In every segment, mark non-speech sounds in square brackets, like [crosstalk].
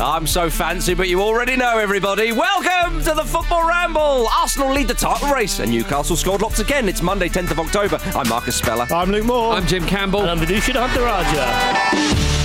I'm so fancy, but you already know everybody. Welcome to the Football Ramble. Arsenal lead the title race, and Newcastle scored lots again. It's Monday, 10th of October. I'm Marcus Speller. I'm Luke Moore. I'm Jim Campbell. And I'm Vithushan Ehantharajah. Oh,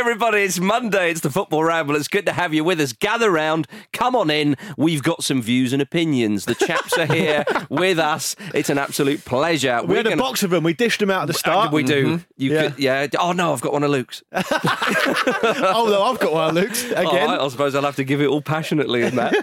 everybody. It's Monday. It's the Football Ramble. It's good to have you with us. Gather round. Come on in. We've got some views and opinions. The chaps are here [laughs] with us. It's an absolute pleasure. we're had a gonna- box of them. We dished them out at the uh, start. We do. Mm-hmm. You Yeah. could, yeah. Oh no, I've got one of Luke's. [laughs] [laughs] oh, no, I've got one, of Luke's oh, Again. All right, I suppose I'll have to give it all passionately in that.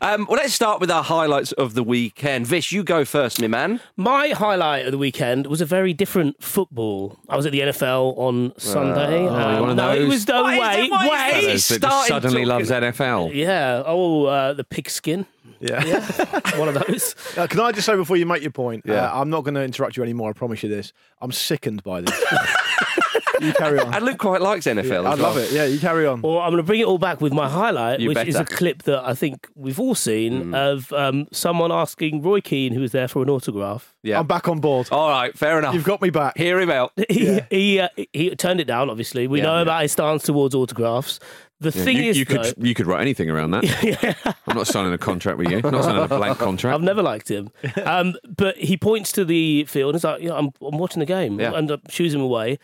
Um, well, let's start with our highlights of the weekend. Vish, you go first, my man. My highlight of the weekend was a very different football. I was at the NFL on Sunday. Um, one of no, it those? was no Why is way. it- why Wait. it- Fellas that just started suddenly talking- loves NFL. Yeah. Oh, uh, the pigskin. yeah. [laughs] One of those. Uh, can I just say before you make your point? Yeah. Uh, I'm not going to interrupt you anymore. I promise you this. I'm sickened by this. [laughs] you carry on. [laughs] And Luke quite likes NFL. I as love well. it. Yeah, you carry on. Well, I'm going to bring it all back with my highlight, You which is a clip that I think we've all seen of um, someone asking Roy Keane, who was there for an autograph. Yeah. I'm back on board. All right, fair enough. You've got me back. Hear him out. [laughs] He he, uh, he turned it down. Obviously, we Yeah, know yeah. about his stance towards autographs. The thing you, is, you though, could you could write anything around that. [laughs] I'm not signing a contract with you. I'm not signing a blank contract. I've never liked him. Um, but he points to the field and he's like, yeah, I'm, I'm watching the game. Yeah. And uh, shoos him away.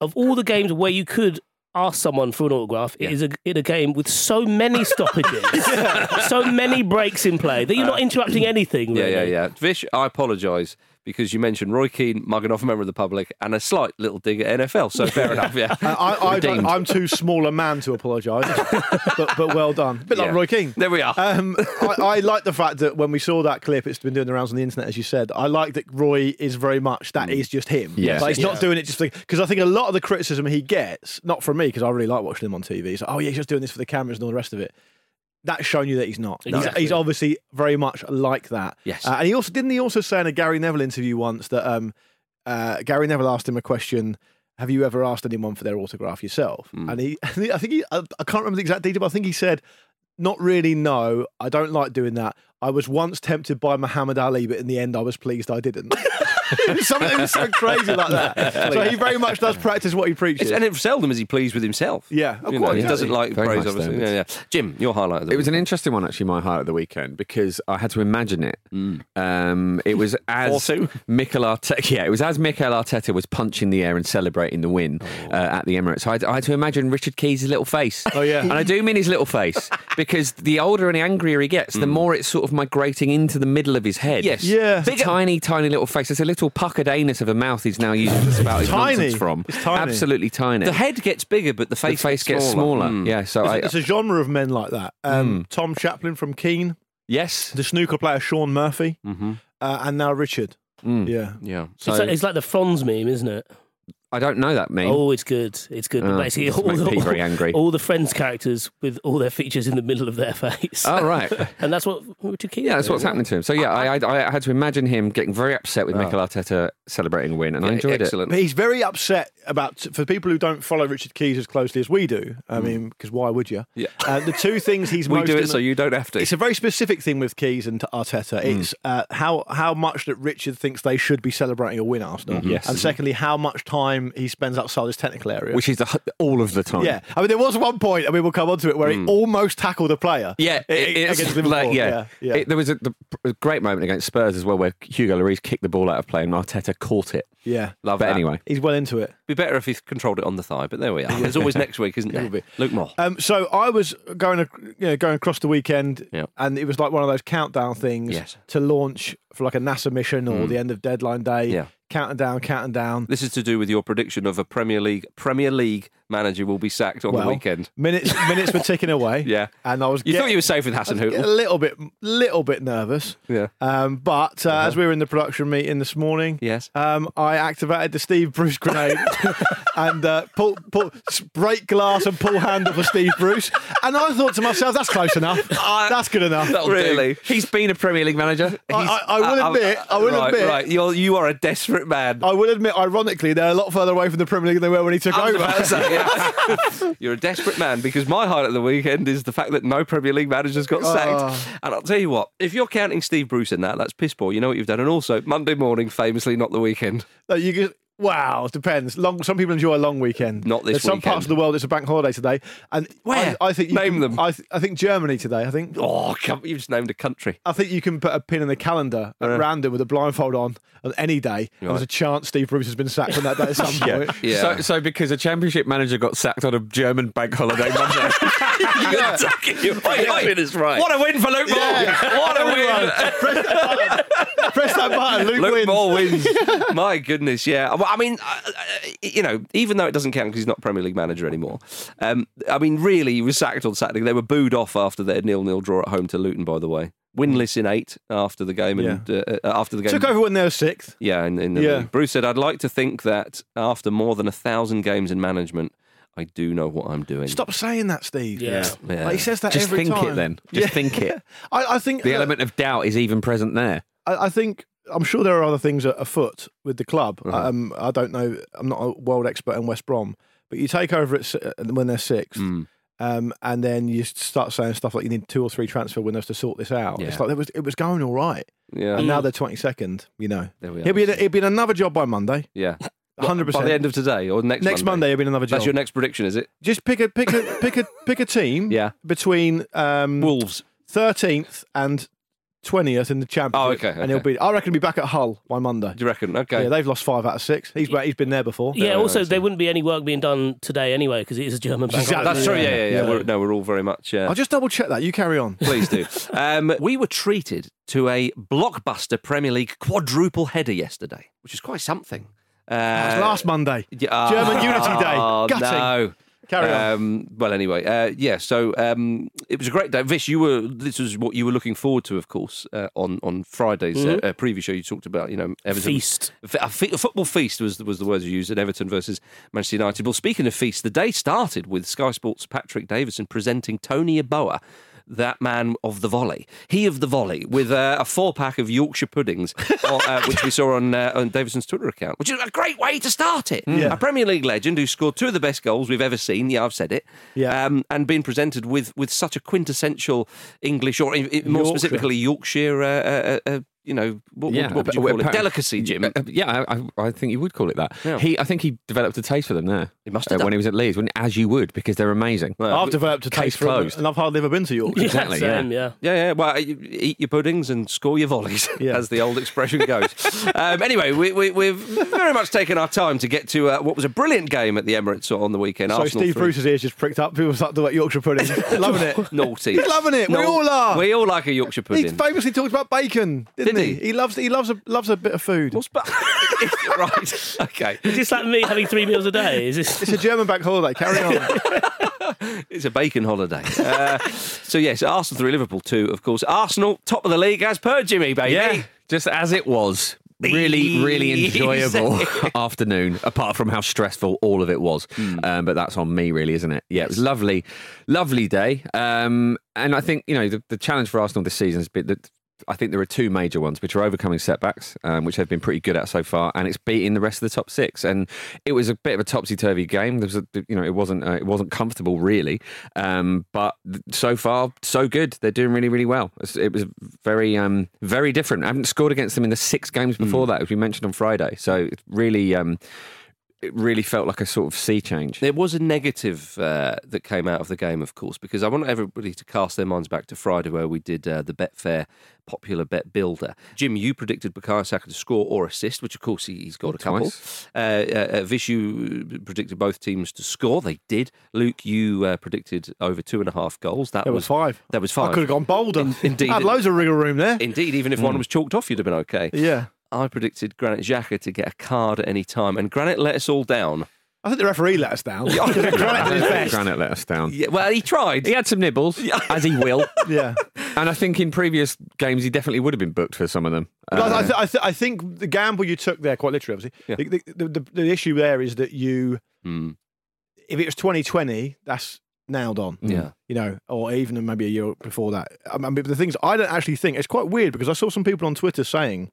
Of all the games where you could ask someone for an autograph, it is a, in a game with so many stoppages, [laughs] so many breaks in play that you're not uh, interrupting anything. Yeah, yeah, yeah. Vish, I apologise because you mentioned Roy Keane mugging off a member of the public and a slight little dig at NFL. So fair [laughs] enough. Yeah. I, I'm too small a man to apologise, [laughs] but, but well done. A bit Yeah. like Roy Keane. There we are. Um, I, I like the fact that when we saw that clip, it's been doing the rounds on the internet, as you said. I like that Roy is very much that is just him. Yeah. like, he's not doing it just because I think a lot of the criticism he gets, not from me, because I really like watching him on TV. He's like, oh yeah, he's just doing this for the cameras and all the rest of it. That's shown you that he's not. He's- Exactly. He's, obviously very much like that. Yes. Uh, and he also didn't he also say in a Gary Neville interview once that um, uh, Gary Neville asked him a question. Have you ever asked anyone for their autograph yourself? Hmm. And he, [laughs] I think he, I I can't remember the exact detail, but I think he said, "Not really. No, I don't like doing that. I was once tempted by Muhammad Ali, but in the end, I was pleased I didn't." [laughs] [laughs] Something was so crazy like that. [laughs] so he very much does practice what he preaches. and it seldom is he pleased with himself. Yeah, of You know, course, he doesn't like Very praise, obviously. Yeah, yeah. Jim, your highlight of the It was an interesting one, actually, my highlight of the weekend, because I had to imagine it. Um, it was [laughs] as Four-two? Mikel Arteta, yeah, it was as Mikel Arteta was punching the air and celebrating the win uh, at the Emirates. So I had, I had to imagine Richard Keys' little face. Oh, yeah. and I do mean his little face because the older and the angrier he gets, the more it's sort of migrating into the middle of his head. Yes. Yeah. It's a tiny, tiny little face. It's a little puckered anus of a mouth he's now using to spout his Tiny. nonsense from. It's tiny. Absolutely tiny. The head gets bigger, but the The face, face gets smaller. Mm. Yeah. So I, It's, it's a genre of men like that. Um, Tom Chaplin from Keane, yes. the snooker player Shaun Murphy, Mm-hmm. uh, and now Richard. Mm. Yeah. Yeah. So it's, like, it's like the Friends meme, isn't it? I don't know that meme. Oh, it's good. It's good. But Oh, basically, all the, Pete very [laughs] angry. all the Friends characters with all their features in the middle of their [laughs] face. Oh right. [laughs] and that's what Richard Keane. Yeah, that's what's happening to him. So yeah, I, I, I had to imagine him getting very upset with Mikel ah. Arteta celebrating a win, and I Yeah, enjoyed excellent. But he's very upset about, for people who don't follow Richard Keys as closely as we do, I hmm. mean, because why would you? Yeah. Uh, the two things he's We most do in it so you don't have to. It's a very specific thing with Keys and Arteta. Hmm. It's uh, how how much that Richard thinks they should be celebrating a win, Arsenal. Mm-hmm. Yes. And secondly, how much time he spends outside his technical area. Which is the, all of the time. yeah, I mean, there was one point, I mean, we'll come on to it, where he almost tackled a player. Yeah, i- i- it- against Liverpool. like, yeah. yeah, yeah. It- there was a, the, a great moment against Spurs as well, where Hugo Lloris kicked the ball out of play and Arteta caught it. yeah. Love But that. anyway, He's well into it. Be better if he controlled it on the thigh, but there we are. [laughs] There's always next week, isn't there? will be. Luke Moore. Um, so I was going, you know, going across the weekend, Yeah. and it was like one of those countdown things Yes. to launch for like a NASA mission or hmm. the end of deadline day. Yeah. counting down, counting down. This is to do with your prediction of a Premier League Premier League manager will be sacked on well, the weekend. minutes minutes were ticking away. [laughs] Yeah. and I was. You get- thought you were safe with Hassan was a little bit, little bit nervous. Yeah. Um, but uh, as we were in the production meeting this morning, Yes. um, I activated the Steve Bruce grenade [laughs] and uh, pull, pull, break glass and pull handle for Steve Bruce. And I thought to myself, that's close enough. [laughs] That's good enough. That'll do. really, he's been a Premier League manager. I, I, I will Uh, admit, I will right, admit, Right, you're, you are a desperate man. I will admit, ironically, they're a lot further away from the Premier League than they were when he took I was over. say, yeah. You're a desperate man because my highlight of the weekend is the fact that no Premier League managers got oh. sacked. Oh. And I'll tell you what, if you're counting Steve Bruce in that, that's piss poor. You know what you've done. And also, Monday morning, famously not the weekend. Like, you wow, it depends. Long, some people enjoy a long weekend. Not this There's some weekend. parts of the world it's a bank holiday today, and Where? I, I think you Name can- them. I, th- I think Germany today. I think Oh, come, you've just named a country. I think you can put a pin in the calendar at uh-huh. random with a blindfold on on any day. and There's a chance Steve Bruce has been sacked on that day at some [laughs] point. Yeah. So, so because a Championship manager got sacked on a German bank holiday Monday. [laughs] [laughs] You're attacking you. Oi, oi. is right. What a win for Luke Moore. What a win. Press that button. Press that button. Luke, Luke wins. Moore wins. [laughs] My goodness, yeah. Well, I mean, uh, uh, you know, even though it doesn't count because he's not Premier League manager anymore. Um, I mean, really, he was sacked on Saturday. They were booed off after their nil-nil draw at home to Luton. By the way, winless in eight after the game and uh, uh, after the game. Took over when they were sixth. Yeah, in, in the Yeah. league. Bruce said, "I'd like to think that after more than a thousand games in management, I do know what I'm doing." Stop saying that, Steve. Yeah. Yeah. Like, he says that Just every think time. it then. Just think it. [laughs] I, I think The uh, element of doubt is even present there. I, I think I'm sure there are other things afoot with the club. Uh-huh. Um, I don't know. I'm not a world expert in West Brom, but you take over at, uh, when they're sixth, Mm. um, and then you start saying stuff like you need two or three transfer windows to sort this out. It's like it was it was going all right, Yeah, and now they're 22nd. You know, there we are. he'll be in, he'll be another job by Monday. yeah, [laughs] Hundred percent. by the end of today or next Next Monday, it'll be another job. That's your next prediction, is it? Just pick a pick a pick a pick a team. [laughs] Yeah. between um, Wolves. 13th and 20th in the championship. Oh, okay, And he'll be. I reckon he'll be back at Hull by Monday. Do you reckon? Okay. Yeah, they've lost five out of six. He's he's been there before. Yeah, Yeah, also, there wouldn't be any work being done today anyway because it is a German bank. Exactly. That's true. Yeah, yeah, yeah. Yeah. We're, no, we're all very much. Uh, I'll just double check that. You carry on. Please do. [laughs] Um, we were treated to a blockbuster Premier League quadruple header yesterday, which is quite something. Uh, That was last Monday. yeah, German Unity Day. oh, Gutting. No. Carry on. Um, well, anyway, uh, yeah. So um, it was a great day. Vish, you were. This was what you were looking forward to, of course, uh, on on Friday's uh, uh, preview show. You talked about, you know, Everton Feast. a a fe- a football feast was was the words you used at Everton versus Manchester United. Well, speaking of feast, the day started with Sky Sports' Patrick Davison presenting Tony Yeboah. That man of the volley, he of the volley, with uh, a four pack of Yorkshire puddings, or, uh, [laughs] which we saw on uh, on Davison's Twitter account, which is a great way to start it. Yeah. A Premier League legend who scored two of the best goals we've ever seen. Yeah, I've said it. Yeah. um, and being presented with with such a quintessential English, or more Yorkshire. specifically Yorkshire. Uh, uh, uh, you know, what, Yeah, what, what would you call it? Delicacy, Jim. Uh, Yeah, I, I, I think you would call it that. Yeah. He, I think he developed a taste for them there. He must uh, have when he was at Leeds, when, as you would, because they're amazing. Well, I've developed a Case taste for it, closed. and I've hardly ever been to York. [laughs] Exactly, yeah. Same, yeah. Yeah, yeah. Well, you eat your puddings and score your volleys, [laughs] Yeah. as the old expression goes. [laughs] um, anyway, we, we, we've very much taken our time to get to uh, what was a brilliant game at the Emirates on the weekend. So Arsenal Steve three. Bruce's ears just pricked up. People start to like Yorkshire pudding. loving it. naughty. He's loving it. We all are. We all like a Yorkshire pudding. He famously talked about bacon, didn't Did he? he? He loves he loves a loves a bit of food. What's ba- [laughs] right? Okay. Is this like me having three meals a day? Is this? It's a German back holiday. Carry on. [laughs] It's a bacon holiday. Uh, so yes, Arsenal three, Liverpool two, of course. Arsenal top of the league as per Jimmy, baby. Yeah, just as it was. Really, really enjoyable [laughs] afternoon, apart from how stressful all of it was. Um, but that's on me, really, isn't it? Yeah, it was lovely, lovely day. Um, and I think, you know, the, the challenge for Arsenal this season has been that I think there are two major ones, which are overcoming setbacks, um, which they've been pretty good at so far, and it's beating the rest of the top six. And it was a bit of a topsy turvy game. There was, a, you know, it wasn't uh, it wasn't comfortable really, um, but so far so good. They're doing really really well. It was very um, very different. I haven't scored against them in the six games before that, as we mentioned on Friday. So it really. It really felt like a sort of sea change. There was a negative uh, that came out of the game, of course, because I want everybody to cast their minds back to Friday where we did uh, the Betfair popular bet builder. Jim, you predicted Bukayo Saka to score or assist, which of course he- he's got a couple. Twice. Uh, uh, uh, Vish, predicted both teams to score. They did. Luke, you uh, predicted over two and a half goals. That That was five. That was five. I could have gone bolder. In- indeed. [laughs] I had loads of wriggle room there. Indeed, even if Hmm. one was chalked off, you'd have been okay. yeah. I predicted Granit Xhaka to get a card at any time, and Granit let us all down. I think the referee let us down. [laughs] Granit did his best. Granit let us down. Yeah, well, he tried. He had some nibbles, [laughs] as he will. [laughs] Yeah. And I think in previous games he definitely would have been booked for some of them. But I, Uh, th- I, th- I think the gamble you took there, quite literally, obviously, Yeah. the, the, the, the issue there is that you, Hmm. if it was 2020, that's nailed on. Yeah. You know, or even maybe a year before that. I mean, but the things I don't actually think it's quite weird because I saw some people on Twitter saying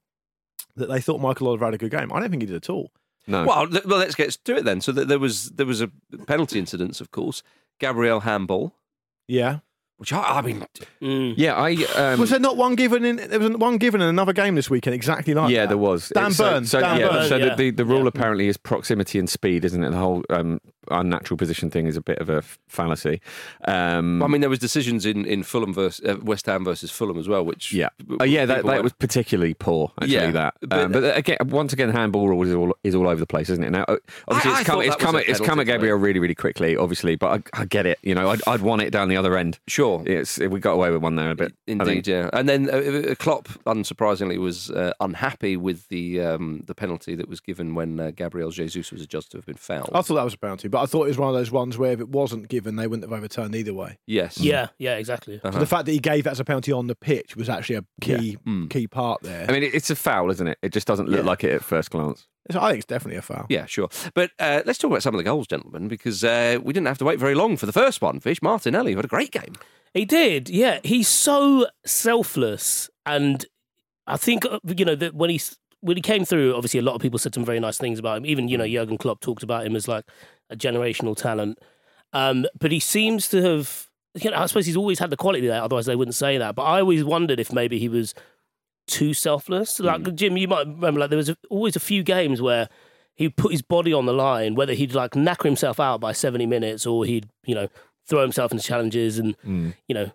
that they thought Michael Oliver had a good game. I don't think he did at all. no. Well, th- well, let's get to it then. So th- there was there was a penalty incident, of course. Gabriel handball, Yeah. which I, I mean, Mm. yeah, I. Um, was there not one given in? There was one given in another game this weekend exactly like that? yeah, that. there was. Dan It's- so- Burns, So, Dan yeah, Burns, so yeah. the, the, the rule Yeah. apparently is proximity and speed, isn't it? The whole um, unnatural position thing is a bit of a fallacy. Um, I mean, there was decisions in in Fulham versus uh, West Ham versus Fulham as well, which yeah, w- oh, yeah, that, that was particularly poor. Actually, Yeah, that. but- um, but again, once again, handball rule is all is all over the place, isn't it? Now, uh, obviously, I it's come, it's that was come, at- it's come at. Gabriel really, really quickly, obviously. But I, I get it. You know, I'd, I'd want it down the other end. sure. It's we got away with one there a bit. Indeed, yeah. And then uh, uh, Klopp, unsurprisingly, was uh, unhappy with the um, the penalty that was given when uh, Gabriel Jesus was adjudged to have been fouled. I thought that was a bounty, but I thought it was one of those ones where if it wasn't given, they wouldn't have overturned either way. yes. Yeah, yeah, exactly. Uh-huh. So the fact that he gave that as a penalty on the pitch was actually a key Mm. key part there. I mean, it- it's a foul, isn't it? It just doesn't look Yeah. like it at first glance. So I think it's definitely a foul. Yeah, sure. But uh, let's talk about some of the goals, gentlemen, because uh, we didn't have to wait very long for the first one. Fish Martinelli who had a great game. He did, yeah. He's so selfless, and I think uh, you know that when he when he came through, obviously a lot of people said some very nice things about him. Even you know Jurgen Klopp talked about him as like a generational talent. Um, but he seems to have, you know, I suppose he's always had the quality there. Otherwise, they wouldn't say that. But I always wondered if maybe he was too selfless. Like Jim, you might remember, like there was a, always a few games where he'd put his body on the line, whether he'd like knacker himself out by seventy minutes or he'd you know throw himself into challenges and you know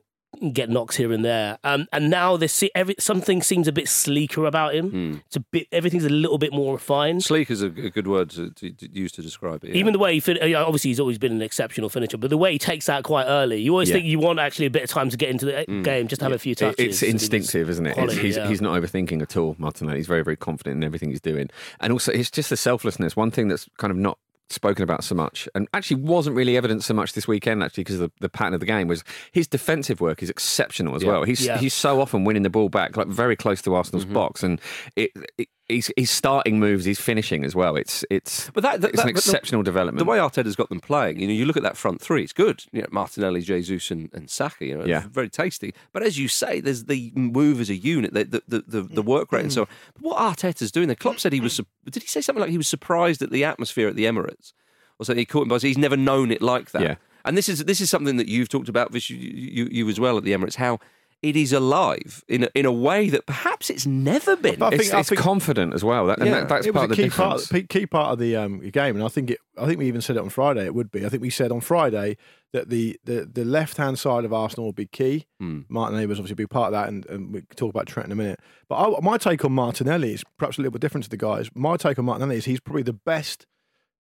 get knocks here and there. Um, and now this every something seems a bit sleeker about him. It's a bit everything's a little bit more refined. Sleek is a, a good word to, to, to use to describe it. yeah. Even the way he fin- obviously he's always been an exceptional finisher, but the way he takes that quite early, you always Yeah. think you want actually a bit of time to get into the uh, game, just have a few touches. it's instinctive, isn't it? Quality, he's, yeah. he's not overthinking at all, Martinelli. He's very, very confident in everything he's doing. And also, it's just the selflessness. One thing that's kind of not spoken about so much and actually wasn't really evident so much this weekend actually because of the, the pattern of the game was his defensive work is exceptional as Yeah. well he's Yeah. he's so often winning the ball back like very close to Arsenal's Mm-hmm. box and it, it he's, he's starting moves he's finishing as well it's it's But that- that- it's that- an but the- exceptional development the way Arteta's got them playing, you know, you look at that front three, it's good. You know, Martinelli, Jesus, and, and Saka, you know, Yeah. very tasty. But as you say, there's the move as a unit, the the, the, the, work rate and so on. But what Arteta's doing the Klopp said he was, did he say something like he was surprised at the atmosphere at the Emirates? Or something he caught him by, saying, he's never known it like that. Yeah. And this is this is something that you've talked about, Vish, you, you, you as well at the Emirates, how it is alive in a, in a way that perhaps it's never been. I think- It's, I it's think- confident as well. That, and that, that's it was part a of the key part, key part of the um, game, and I think it. I think we even said it on Friday. It would be. I think we said on Friday that the the, the left hand side of Arsenal would be key. Hmm. Martinelli was obviously a big part of that, and, and we can talk about Trent in a minute. But I, my take on Martinelli is perhaps a little bit different to the guys. My take on Martinelli is he's probably the best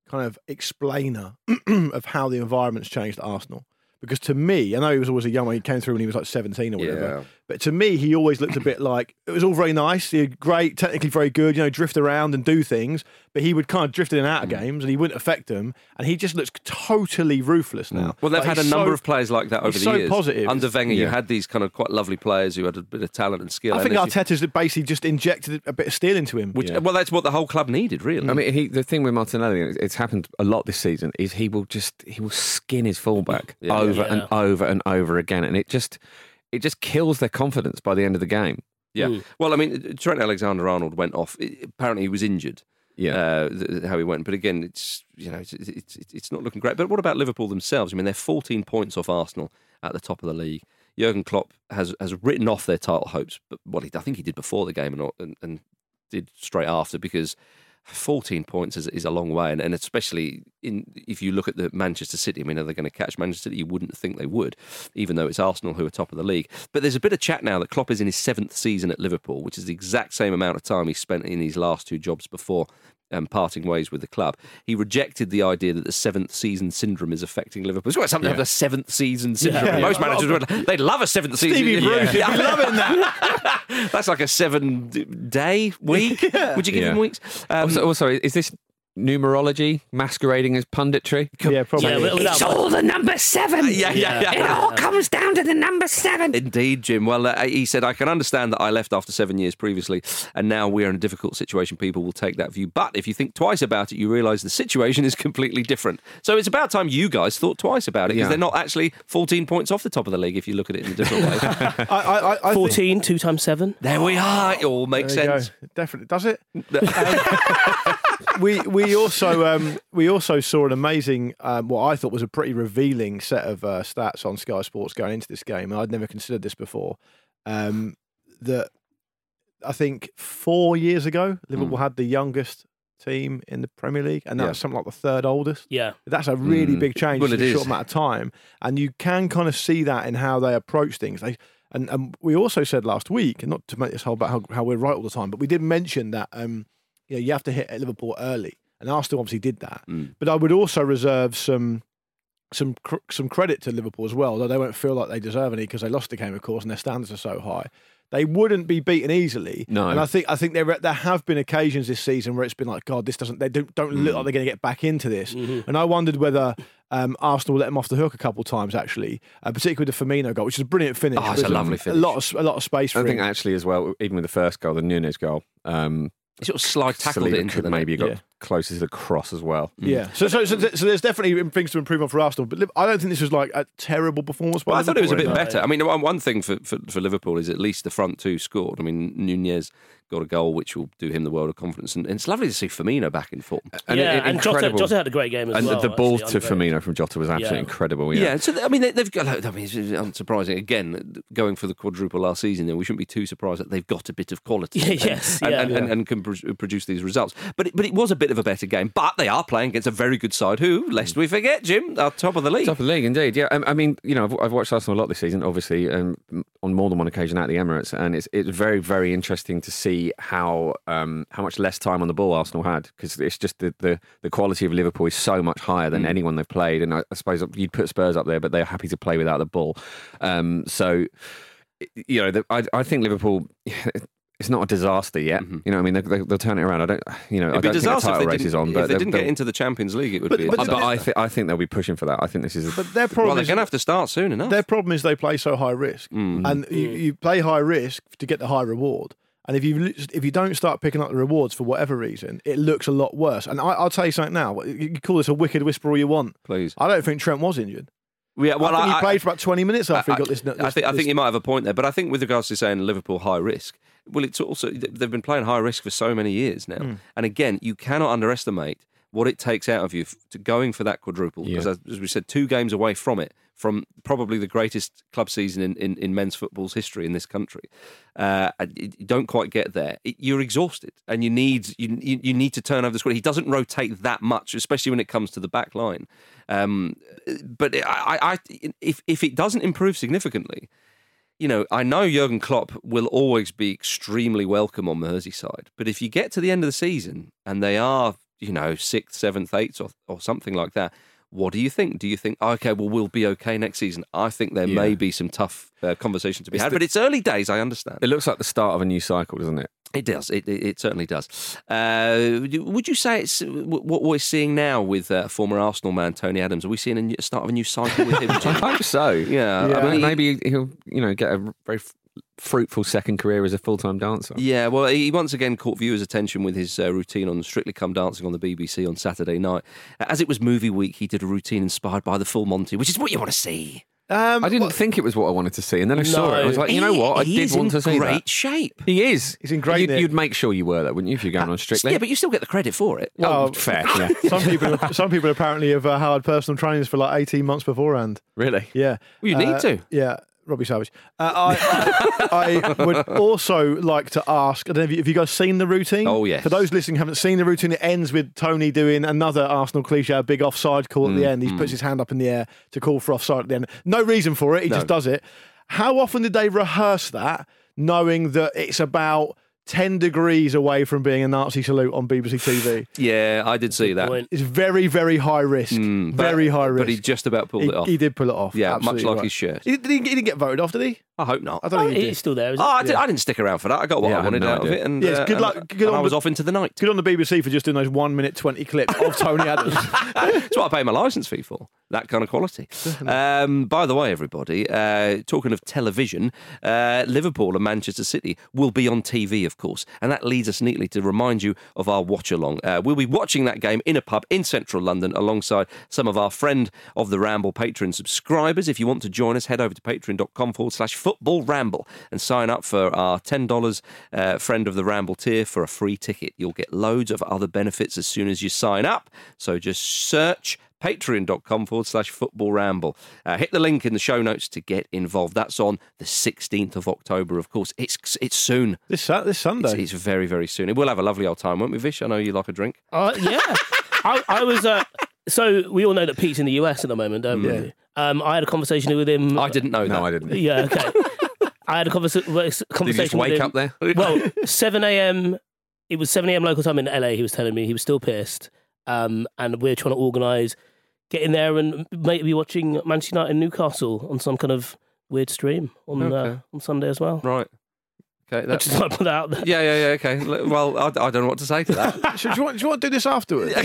kind of explainer [clears throat] of how the environment's changed at Arsenal. Because to me, I know he was always a young one. He came through when he was like 17 or whatever. Yeah. But to me, he always looked a bit [coughs] like it was all very nice, he had great, technically very good, you know, drift around and do things. But he would kind of drift in and out of Mm. games, and he wouldn't affect them. And he just looks totally ruthless now. Mm. Well, they've Like, had a number so- of players like that over he's the so years. positive. Under Wenger, you had these kind of quite lovely players who had a bit of talent and skill. I think and as you- Arteta's basically just injected a bit of steel into him. which, well, that's what the whole club needed, really. I mean, he, the thing with Martinelli, it's it's happened a lot this season, is he will just he will skin his fullback Yeah. over Yeah. and over and over again, and it just it just kills their confidence by the end of the game. yeah. Mm. Well, I mean, Trent Alexander Arnold went off. Apparently, he was injured. Yeah. uh, th- how he went. But again, it's you know it's, it's it's not looking great. But what about Liverpool themselves? I mean, they're 14 points off Arsenal at the top of the league. Jurgen Klopp has has written off their title hopes, but what he, I think he did before the game and, and and did straight after because 14 points is, is a long way, and, and especially in if you look at the Manchester City. I mean, are they going to catch Manchester City? You wouldn't think they would, even though it's Arsenal who are top of the league. But there's a bit of chat now that Klopp is in his seventh season at Liverpool, which is the exact same amount of time he spent in his last two jobs before um, parting ways with the club. He rejected the idea that the seventh season syndrome is affecting Liverpool. It's quite something to have the seventh season syndrome. Yeah. Most managers would they'd love a seventh season. Stevie Bruce, he'd [laughs] loving that. That's like a seven day week. Would you give Yeah. him weeks? Um, also, also, is this numerology masquerading as punditry? yeah, probably. Yeah, wi- without- the number seven. yeah, yeah, yeah. It all comes down to the number seven. Indeed, Jim. Well, uh, he said, I can understand that I left after seven years previously, and now we're in a difficult situation. People will take that view. But if you think twice about it, you realise the situation is completely different. So it's about time you guys thought twice about it, because Yeah. they're not actually 14 points off the top of the league if you look at it in a different way. I, [laughs] I, I, I think- 14, two times seven. there we are. It all makes sense. go. Definitely does it. [laughs] Um, we we also um, we also saw an amazing um, what I thought was a pretty revealing set of uh, stats on Sky Sports going into this game, and I'd never considered this before. Um, that I think four years ago, Liverpool had the youngest team in the Premier League, and that Yeah. was something like the third oldest. Yeah. That's a really Mm. big change Well, in a short amount of time, and you can kind of see that in how they approach things. They and, and we also said last week, and not to make this whole about how, how we're right all the time, but we did mention that um, you know you have to hit Liverpool early, and Arsenal obviously did that. Mm. But I would also reserve some some cr- some credit to Liverpool as well, though they won't feel like they deserve any because they lost the game, of course, and their standards are so high. They wouldn't be beaten easily. No. and I think I think there there have been occasions this season where it's been like, God, this doesn't they don't don't look like they're going to get back into this. And I wondered whether um, Arsenal let them off the hook a couple of times actually, uh, particularly with the Firmino goal, which is a brilliant finish. Oh, it's a lovely A finish. lot of a lot of space for I think him. actually as well, even with the first goal, the Nunez goal, um, He sort of slide tackled Saliba it into could the maybe net. got Yeah. closer to the cross as well. Yeah, mm. so, so so so there's definitely things to improve on for Arsenal, but I don't think this was like a terrible performance. By Well, I thought it was a bit Liverpool. better. I mean, one, one thing for, for, for Liverpool is at least the front two scored. I mean, Nunez got a goal which will do him the world of confidence, and, and it's lovely to see Firmino back in form. And yeah, it- and Jota. Jota had a great game as well. and the- ball actually, to underrated. Firmino from Jota was absolutely Yeah. incredible. Yeah, Yeah. so I mean, they, they've got. I mean, it's unsurprising. Again, going for the quadruple last season, then we shouldn't be too surprised that they've got a bit of quality. Yeah, [laughs] and- yes, and, yeah. and, and, and can pr- produce these results. But it, but it was a bit of a better game. But they are playing against a very good side, who, lest we forget, Jim, are top of the league. Top of the league, indeed. Yeah, um, I mean, you know, I've, I've watched Arsenal a lot this season, obviously, um, on more than one occasion at the Emirates, and it's it's very very interesting to see how um, how much less time on the ball Arsenal had because it's just the, the the quality of Liverpool is so much higher Mm. than anyone they've played, and I, I suppose you'd put Spurs up there, but they're happy to play without the ball. Um, so, you know, the, I I think Liverpool. [sighs] It's not a disaster yet. You know, I mean, they, they, they'll turn it around. I don't, you know, Mm-hmm. It'd be don't think the disaster if title they race didn't, is on, but they they'll- didn't get into the Champions League. It would But- be. a but- but I, th- I think they'll be pushing for that. I think this is. But their problem well, they're is going to have to start soon enough. their problem is they play so high risk, and you, you play high risk to get the high reward. And if you if you don't start picking up the rewards for whatever reason, it looks a lot worse. And I, I'll tell you something now. You can call this a wicked whisper all you want. Please. I don't think Trent was injured. Yeah, well, I think I- he played for about twenty minutes after I, he got this. I, this think I think you might have a point there, but I think with regards to saying Liverpool high risk, well, it's also they've been playing high risk for so many years now, Hmm. and again, you cannot underestimate what it takes out of you to going for that quadruple. Because as we said, two games away from it from probably the greatest club season in, in, in men's football's history in this country, uh, you don't quite get there, you're exhausted, and you need you, you need to turn over the squad. He doesn't rotate that much, especially when it comes to the back line. Um, but I, I, if if it doesn't improve significantly, you know, I know Jurgen Klopp will always be extremely welcome on Merseyside, but if you get to the end of the season and they are, you know, sixth, seventh, eighth, or, or something like that, what do you think? Do you think, okay, well, we'll be okay next season? I think there may be some tough uh, conversation to be It's had, the- but it's early days. I understand. It looks like the start of a new cycle, doesn't it? It does. It, it, it certainly does. Uh, would you say it's what we're seeing now with uh, former Arsenal man Tony Adams? Are we seeing a new, start of a new cycle with him? [laughs] I hope so. Yeah, Yeah. I mean, maybe he'll you know get a very fruitful second career as a full time dancer. Yeah, well, he once again caught viewers' attention with his uh, routine on Strictly Come Dancing on the BBC on Saturday night. As it was movie week, he did a routine inspired by the full Monty, which is what you want to see. Um, I didn't well, think it was what I wanted to see, and then I saw it. I was like, you know what? I did is want to see great that. shape. He is. He's in great You'd, you'd make sure you were, though, wouldn't you, if you're going on strictly? Yeah, but you still get the credit for it. well, Oh. fair. [laughs] Yeah. some people, some people apparently have uh, hired personal trainers for like eighteen months beforehand. really? Yeah, Well, you need Uh, to. Yeah, Robbie Savage. Uh, I, I, I would also like to ask. I don't know if you, have you guys seen the routine? Oh, yes. For those listening, who haven't seen the routine. It ends with Tony doing another Arsenal cliche, a big offside call at the Mm, end. He puts his hand up in the air to call for offside at the end. No reason for it. He No. just does it. How often did they rehearse that, knowing that it's about? 10 degrees away from being a Nazi salute on BBC TV. Yeah, I did see that. Point. It's very, very high risk. Mm, but- very high risk. But he just about pulled he, it off. he did pull it off. Yeah, absolutely much like right. his shirt. He, he, he didn't get voted off, did he? I hope not. I don't think he It's did. still there. Is Oh, it? I, did, I didn't stick around for that. I got what Yeah, I I wanted no out of it, and, Yes, uh, good luck- good and I was the- off into the night. Good on the BBC for just doing those one minute 20 clips of [laughs] Tony Adams. That's what I pay my license fee for. That kind of quality. Um, by the way, everybody, uh, talking of television, uh, Liverpool and Manchester City will be on TV, of course, and that leads us neatly to remind you of our watch along. Uh, we'll be watching that game in a pub in central London alongside some of our friend of the Ramble Patreon subscribers. If you want to join us, head over to patreon.com forward slash football ramble and sign up for our $10 uh, friend of the Ramble tier for a free ticket. You'll get loads of other benefits as soon as you sign up. So just search patreon.com forward slash football ramble. Uh, hit the link in the show notes to get involved. That's on the 16th of October, of course. It's it's soon. this, this Sunday. it's very, very soon. We'll have a lovely old time, won't we, Vish? I know you like a drink. Uh, yeah. [laughs] I, I was. Uh, so we all know that Pete's in the US at the moment, don't Mm. we? Um, I had a conversation with him. I didn't know that. No, I didn't. Yeah. Okay. I had a conversa- conversation. Did you just with wake him. up there? [laughs] Well, seven a.m. It was seven a.m. local time in LA. He was telling me he was still pissed, um, and we're trying to organise getting there and maybe watching Manchester United and Newcastle on some kind of weird stream on uh, on Sunday as well. Right. Okay. I That's, just want to put that out there. yeah, yeah, yeah. Okay. Well, I, I don't know what to say to that. [laughs] So do, you want, do you want to do this afterwards? [laughs]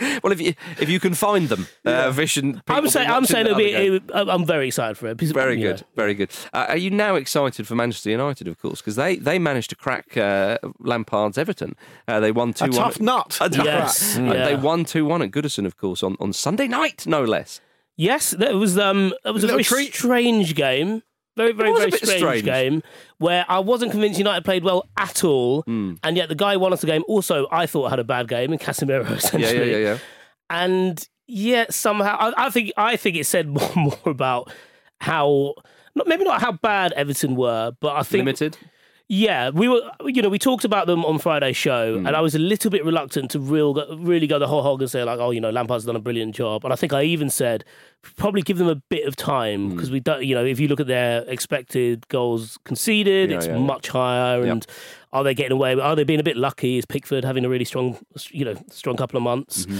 [laughs] well, if you if you can find them, uh, Vish and Pete will I'm saying I'm saying it'll be. It, I'm very excited for it. because, Very good, know, very good. Uh, are you now excited for Manchester United, of course, because they, they managed to crack uh, Lampard's Everton. Uh, they won two A one. tough nut. [laughs] A tough Yes, nut. Uh, yeah. They won two one at Goodison, of course, on, on Sunday night, no less. Yes, that was um, it was a Little very treat. strange game. Very, very, very strange, strange. game where I wasn't convinced United played well at all, Hmm. and yet the guy who won us the game also I thought had a bad game in Casemiro [laughs] Yeah, essentially. yeah, yeah, yeah. And yet somehow I, I think I think it said more, [laughs] more about how not, maybe not how bad Everton were, but I think Limited. Yeah, we were. You know, we talked about them on Friday's show, Hmm. and I was a little bit reluctant to real, really go the whole hog and say like, "Oh, you know, Lampard's done a brilliant job." And I think I even said probably give them a bit of time Hmm. because we don't. You know, if you look at their expected goals conceded, Yeah, it's yeah, yeah. much higher. Yep. And are they getting away? Are they being a bit lucky? Is Pickford having a really strong, you know, strong couple of months? Mm-hmm.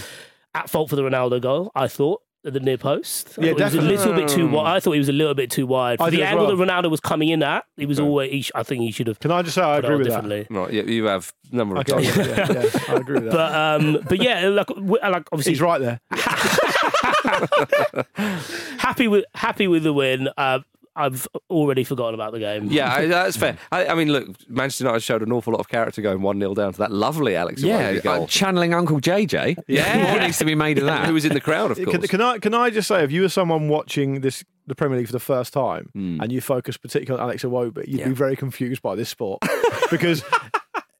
At fault for the Ronaldo goal, I thought. At the near post, I Yeah, thought he was a little bit too wide. I thought he was a little bit too wide. I For did the angle well. that Ronaldo was coming in at, he was always. He sh- I think he should have Can I just say I agree with that? Right, yeah, you have a number of Okay, times. yeah, yeah, yeah, I agree with that. But um, but yeah, like like obviously He's right there. [laughs] happy with happy with the win. Uh, I've already forgotten about the game. Yeah, I- that's [laughs] fair. I, I mean, look, Manchester United showed an awful lot of character going 1 0 down to that lovely Alex Yeah, goal. uh, channeling Uncle JJ. [laughs] Yeah. what needs to be made of that? [laughs] Who was in the crowd, of course. Can, can I can I just say, if you were someone watching this the Premier League for the first time Hmm. and you focus particularly on Alex Iwobi, you'd Yeah. be very confused by this sport because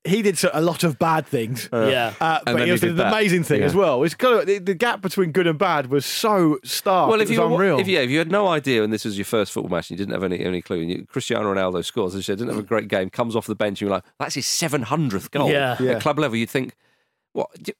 he did a lot of bad things. yeah. Uh, but then he he also did did the amazing thing Yeah. as well. It's kind of, the, the gap between good and bad was so stark. Well, it if was you unreal. if yeah, if you had no idea and this was your first football match and you didn't have any any clue, and you, Cristiano Ronaldo scores, as you said, didn't have a great game, comes off the bench, and you're like, that's his seven hundredth goal Yeah. Yeah. at club level. You'd think, what d-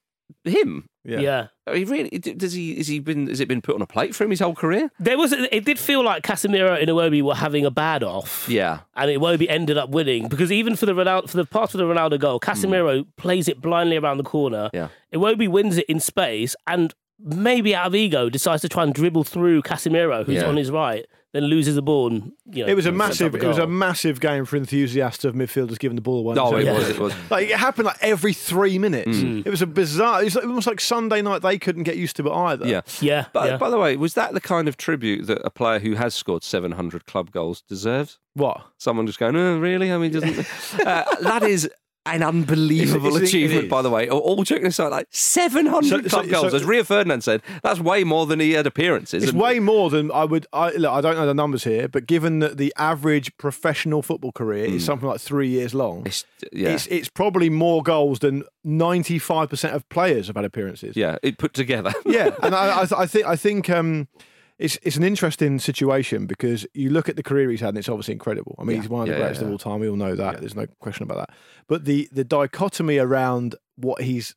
him? yeah. yeah. Oh, he really does he? Is he been? Has it been put on a plate for him his whole career? There was it did feel like Casemiro and Iwobi were having a bad off. Yeah. And Iwobi ended up winning because even for the Ronaldo, for the part for the Ronaldo goal, Casemiro hmm. plays it blindly around the corner. Yeah. Iwobi wins it in space and maybe out of ego decides to try and dribble through Casemiro, who's Yeah. on his right, then loses the ball. And, you know, It was a massive. It was a massive game for enthusiasts of midfielders giving the ball away. No, So- it Yeah. was. It was. [laughs] Like it happened like every three minutes. It was a bizarre. It was like- almost like Sunday night. They couldn't get used to it either. Yeah. Yeah, But yeah. by the way, was that the kind of tribute that a player who has scored 700 club goals deserves? What? Someone just going, oh, really? I mean, doesn't [laughs] uh, that is an unbelievable Is it- it achievement, by the way. All- joking aside, like 700 So- so- goals, so- as Rio Ferdinand said, that's way more than he had appearances. It's way more than I would. I, look, I don't know the numbers here, but given that the average professional football career is something like three years long, It's, yeah, it's it's probably more goals than ninety five percent of players have had appearances. yeah, it put together. yeah, and I, I, [laughs] I think I think um, it's it's an interesting situation because you look at the career he's had, and it's obviously incredible. I mean, he's one of the Yeah, yeah, greatest yeah. of all time. We all know that. There's no question about that. But the the dichotomy around what he's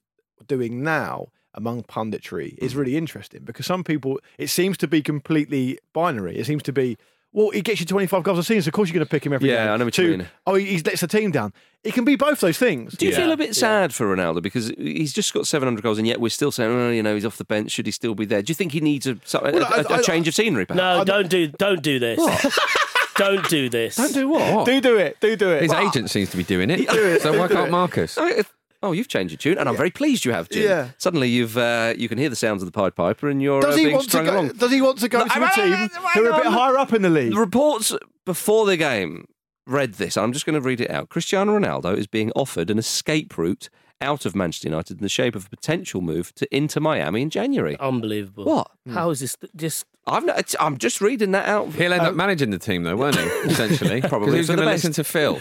doing now among punditry is Mm. really interesting because some people it seems to be completely binary. It seems to be. Well, he gets you 25 goals a season, so of course you're going to pick him every Yeah, game. I know what you To, mean. Oh, he, he lets the team down. It can be both those things. Do you Yeah, feel a bit sad for Ronaldo because he's just got 700 goals and yet we're still saying, oh, you know, he's off the bench. Should he still be there? Do you think he needs a, a, Well, I- a- a I- change of scenery? Perhaps? no, don't do don't do this. [laughs] don't do this. Don't do what? Do do it. Do do it. His agent seems to be doing it. [laughs] so why can't Marcus? Oh, if- oh, you've changed your tune, and I'm very pleased you have, Jim. Yeah. Suddenly, you've uh, you can hear the sounds of the Pied Piper, and you're Does uh, he being want to strung go? along. Does he want to go No, to a I- I- team I- who are a bit higher up in the league? The reports before the game read this. I'm just going to read it out. Cristiano Ronaldo is being offered an escape route out of Manchester United in the shape of a potential move to Inter Miami in January. Unbelievable. What? How is this just I've not, I'm just reading that out. He'll end up managing the team, though, won't he? [laughs] Essentially, Probably Who's for going to best. listen to Phil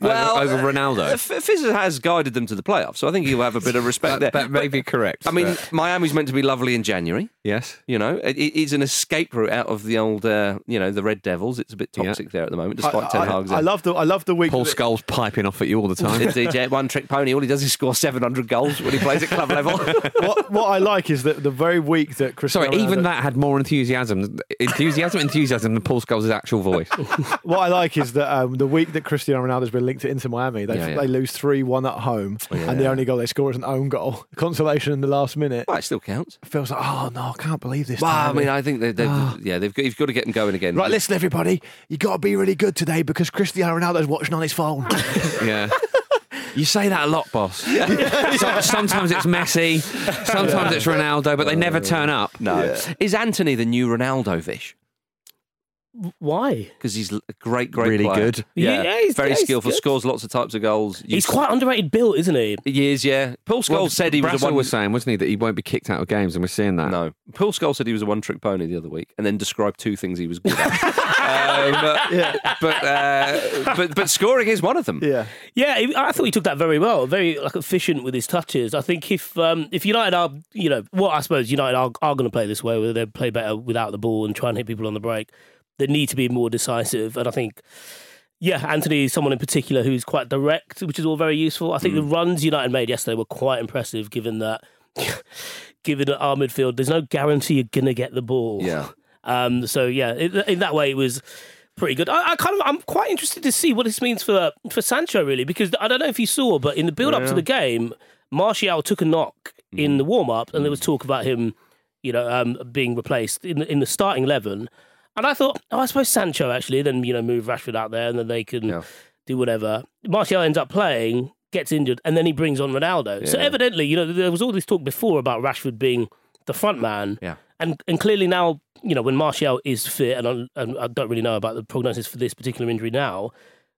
Well, over, over uh, Ronaldo? F- Fizz has guided them to the playoffs, so I think he'll have a bit of [laughs] respect that, there. that may be correct. I mean, but- Miami's meant to be lovely in January. yes. You know, it, it's an escape route out of the old, uh, you know, the Red Devils. It's a bit Yeah. toxic there at the moment, I, despite Ten I, Hag's. I love the I love the week. Paul that- Scholes piping off at you all the time. DJ one trick pony. All he does is score 700 goals when he plays at club [laughs] level. what what I like is that the very week that Cristiano Sorry, even that had more enthusiasm, enthusiasm, enthusiasm than Paul Scholes' actual voice. [laughs] What I like is that um, the week that Cristiano Ronaldo's been linked to Inter Miami, they Yeah, yeah. they lose three one at home, oh, and the only goal they score is an own goal, [laughs] consolation in the last minute. well, it still counts. Feels like oh no, I can't believe this. Well, I mean, I think they, they've, ah. yeah, they've got, you've got to get them going again. Right, listen, everybody, you've got to be really good today because Cristiano Ronaldo's watching on his phone. [laughs] Yeah. [laughs] You say that a lot, boss. So- sometimes it's Messi, sometimes it's Ronaldo, but they never turn up. No, is Antony the new Ronaldo Vish? Why? Because he's a great, great, Really player. good. Yeah, Yeah, he's- very yeah, he's skillful. good. Scores lots of types of goals. He's quite underrated built, isn't he? He is, yeah. Paul Scholes Well, said he was a Brassel one. was saying, wasn't he, that he won't be kicked out of games, and we're seeing that. No, Paul Scholes said he was a one-trick pony the other week, and then described two things he was good at. [laughs] um, But uh, but but scoring is one of them. yeah, Yeah, I thought he took that very well. Very like efficient with his touches. I think if um, if United are, you know, what I suppose United are, are going to play this way, where they play better without the ball and try and hit people on the break, they need to be more decisive. And I think, yeah, Antony is someone in particular who's quite direct, which is all very useful. I think the runs United made yesterday were quite impressive, given that. [laughs] Given that our midfield, there's no guarantee you're gonna get the ball. Yeah. Um, so yeah, in, in that way, it was pretty good. I, I kind of, I'm quite interested to see what this means for for Sancho, really, because I don't know if you saw, but in the build up to the game, Martial took a knock in the warm up, and there was talk about him, you know, um, being replaced in the, in the starting eleven. And I thought, oh, I suppose Sancho actually, then you know, move Rashford out there, and then they can Yeah. do whatever. Martial ends up playing, gets injured, and then he brings on Ronaldo. So evidently, you know, there was all this talk before about Rashford being the front man. Yeah. And and clearly now, you know, when Martial is fit, and I, and I don't really know about the prognosis for this particular injury now,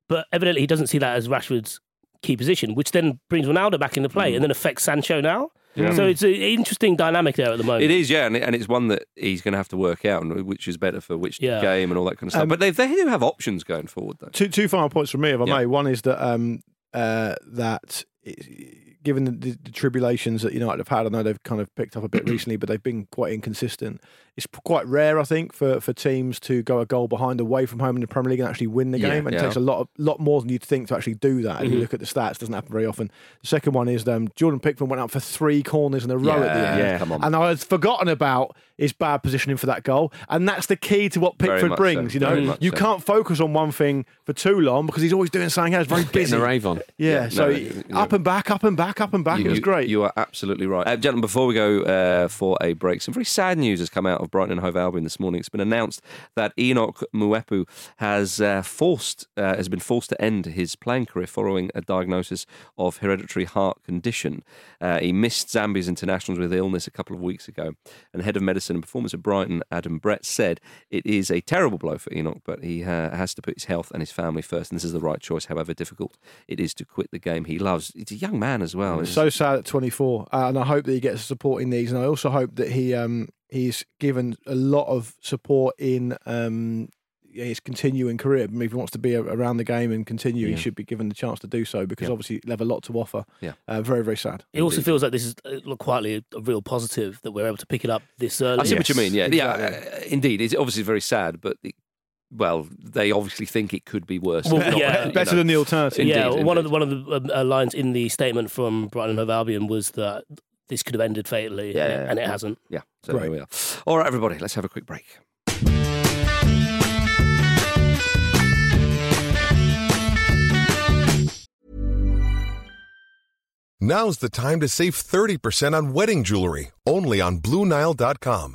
but evidently he doesn't see that as Rashford's key position, which then brings Ronaldo back into Mm. play and then affects Sancho now. So it's an interesting dynamic there at the moment. It is, yeah, and, it, and it's one that he's going to have to work out, which is better for which Yeah. game and all that kind of stuff. Um, but they, they do have options going forward, though. two two final points from me, if I Yeah. may. One is that um, uh, that it, given the, the, the tribulations that United have had, I know they've kind of picked up a bit [clears throat] recently, but they've been quite inconsistent. It's quite rare, I think, for, for teams to go a goal behind away from home in the Premier League and actually win the Yeah, game. And yeah. it takes a lot of, lot more than you'd think to actually do that. If Mm-hmm. you look at the stats, it doesn't happen very often. The second one is um, Jordan Pickford went up for three corners in a row at the Yeah, end. yeah, come on. And I had forgotten about his bad positioning for that goal. And that's the key to what Pickford brings. so, You know, you so. can't focus on one thing for too long because he's always doing something else. Very [laughs] Getting busy. the rave on. Yeah, Yeah, so no, he- know- up and back, up and back, up and back. You, it was great. You are absolutely right. Uh, gentlemen, before we go uh, for a break, some very sad news has come out of Brighton and Hove Albion this morning. It's been announced that Enock Mwepu has uh, forced uh, has been forced to end his playing career following a diagnosis of hereditary heart condition. Uh, he missed Zambia's internationals with illness a couple of weeks ago. And head of medicine and performance at Brighton, Adam Brett, said it is a terrible blow for Enoch, but he uh, has to put his health and his family first. And this is the right choice, however difficult it is to quit the game he loves. He's a young man as well. It's It's- so sad at 24, uh, and I hope that he gets support in these, and I also hope that he um, he's given a lot of support in um, his continuing career. I mean, if he wants to be around the game and continue, Yeah. he should be given the chance to do so because Yeah. obviously he'll have a lot to offer. Yeah. uh, very very sad. It also feels like this is uh, look, quietly a, a real positive that we're able to pick it up this early. I see what you mean. Yeah, yeah. uh, indeed, it's obviously very sad, but it, well, they obviously think it could be worse. Well, not- yeah. you Better know. than the alternative. yeah, Indeed, one of the one of the um, uh, lines in the statement from Brighton and Hove Albion was that this could have ended fatally, Yeah, and, yeah, it, and it yeah. hasn't. Yeah, so Right. there we are. All right, everybody, let's have a quick break. Now's the time to save 30% on wedding jewelry, only on BlueNile.com.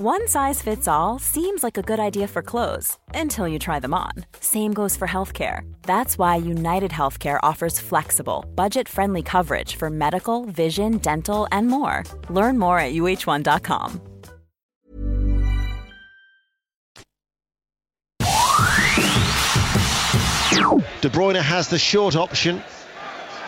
One size fits all seems like a good idea for clothes until you try them on. Same goes for healthcare. That's why United Healthcare offers flexible, budget friendly coverage for medical, vision, dental, and more. Learn more at uh1.com. De Bruyne has the short option.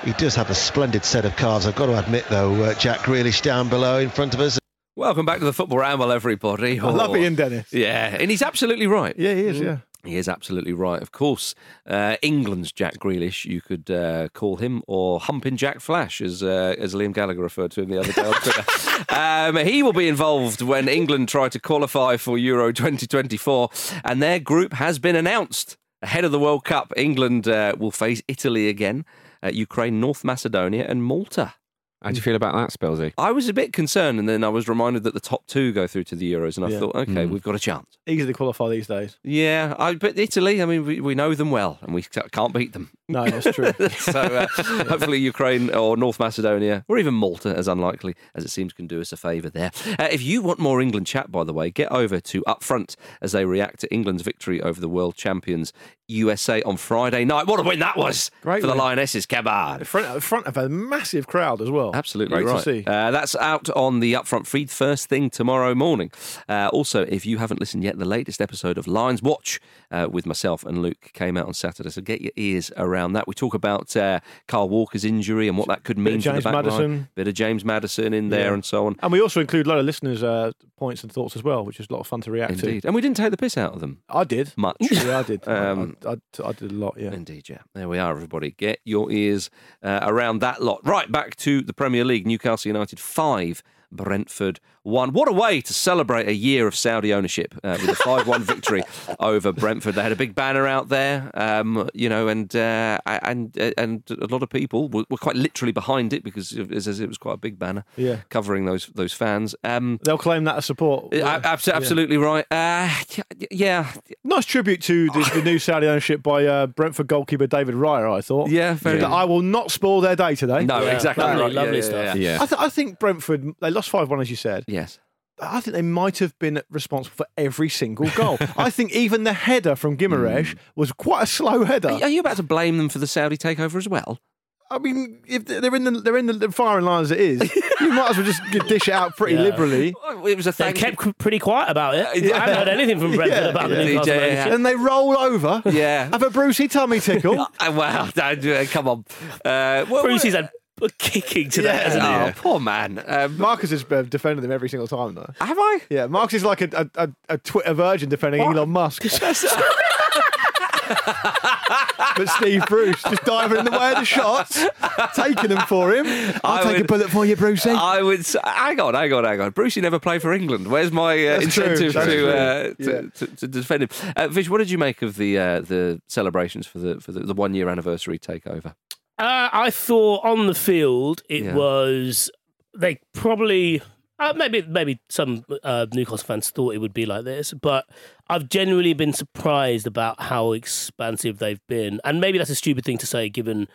He does have a splendid set of cards. I've got to admit, though, uh, Jack Grealish down below in front of us. Welcome back to the Football Ramble, everybody. I love Oh, Ian Dennis. Yeah, and he's absolutely right. Yeah, he is. Yeah. He is absolutely right. Of course, uh, England's Jack Grealish, you could uh, call him, or Humping Jack Flash, as uh, as Liam Gallagher referred to him the other day on [laughs] Twitter. um, he will be involved when England try to qualify for Euro 2024, and their group has been announced. Ahead of the World Cup, England uh, will face Italy again, uh, Ukraine, North Macedonia, and Malta. How do you feel about that, Spelsy? I was a bit concerned, and then I was reminded that the top two go through to the Euros, and I Yeah. thought, okay, Mm. we've got a chance. Easy to qualify these days. Yeah, I, but Italy, I mean, we, we know them well, and we ca- can't beat them. No, that's true. [laughs] so uh, [laughs] hopefully Ukraine or North Macedonia or even Malta, as unlikely as it seems, can do us a favour there. Uh, if you want more England chat, by the way, get over to Upfront as they react to England's victory over the world champions USA on Friday night. What a win that was Great for the win. Lionesses, In Cabard. front, front of a massive crowd as well. Absolutely Great right. to see. Uh, that's out on the Upfront feed first thing tomorrow morning. Uh, also, if you haven't listened yet, the latest episode of Lions Watch uh, with myself and Luke came out on Saturday. So get your ears around that. We talk about uh, Kyle Walker's injury and what that could mean of for the James back line. Maddison. Bit of James Maddison in there Yeah. and so on. And we also include a lot of listeners' uh, points and thoughts as well, which is a lot of fun to react to. Indeed. And we didn't take the piss out of them. I did. much. [laughs] Yeah, I did. Um, I, I, I did a lot, yeah. Indeed, yeah. There we are, everybody. Get your ears uh, around that lot. Right, back to the Premier League. Newcastle United 5, Brentford 1. What a way to celebrate a year of Saudi ownership uh, with a [laughs] 5 1 victory over Brentford. They had a big banner out there, um, you know, and, uh, and, and a lot of people were, were quite literally behind it because it was, it was quite a big banner Yeah. covering those, those fans. Um, They'll claim that as support. a- abs- absolutely right. Uh, yeah, Nice tribute to the, the new Saudi ownership by uh, Brentford goalkeeper David Raya, I thought. Yeah, very- I will not spoil their day today. no, Yeah, exactly lovely, right. lovely yeah, stuff. Yeah, yeah. Yeah. I, th- I think Brentford, they lost 5 1, as you said. Yes. I think they might have been responsible for every single goal. [laughs] I think even the header from Guimaraes was quite a slow header. Are you about to blame them for the Saudi takeover as well? I mean, if they're in the they're in the firing line as it is, you might as well just dish it out pretty [laughs] Yeah. liberally. It was a They thank kept c- pretty quiet about it. [laughs] I haven't heard anything from Brentford Yeah, about the yeah. Newcastle Yeah, yeah, ownership. And they roll over. Yeah. Have a Brucey tummy tickle. Uh, well, don't do it. Come on. Uh, well, Brucey's had a kicking today, Yeah. hasn't he? Oh, poor man. Um, Marcus has uh, defended them every single time, though. have I? Yeah, Marcus is like a, a, a, a Twitter virgin defending Elon Musk. [laughs] but Steve Bruce just diving in the way of the shots, taking them for him. I'll I take a would- bullet for you, Brucey. I would. s- Hang on, hang on, hang on. Brucey never played for England. Where's my uh, That's true, incentive that's to, true. uh, Yeah. to, to, to defend him? Uh, Vish, what did you make of the uh, the celebrations for the for the, the one year anniversary takeover? Uh, I thought on the field it Yeah. was they probably uh, maybe maybe some uh, Newcastle fans thought it would be like this, but I've genuinely been surprised about how expansive they've been, and maybe that's a stupid thing to say given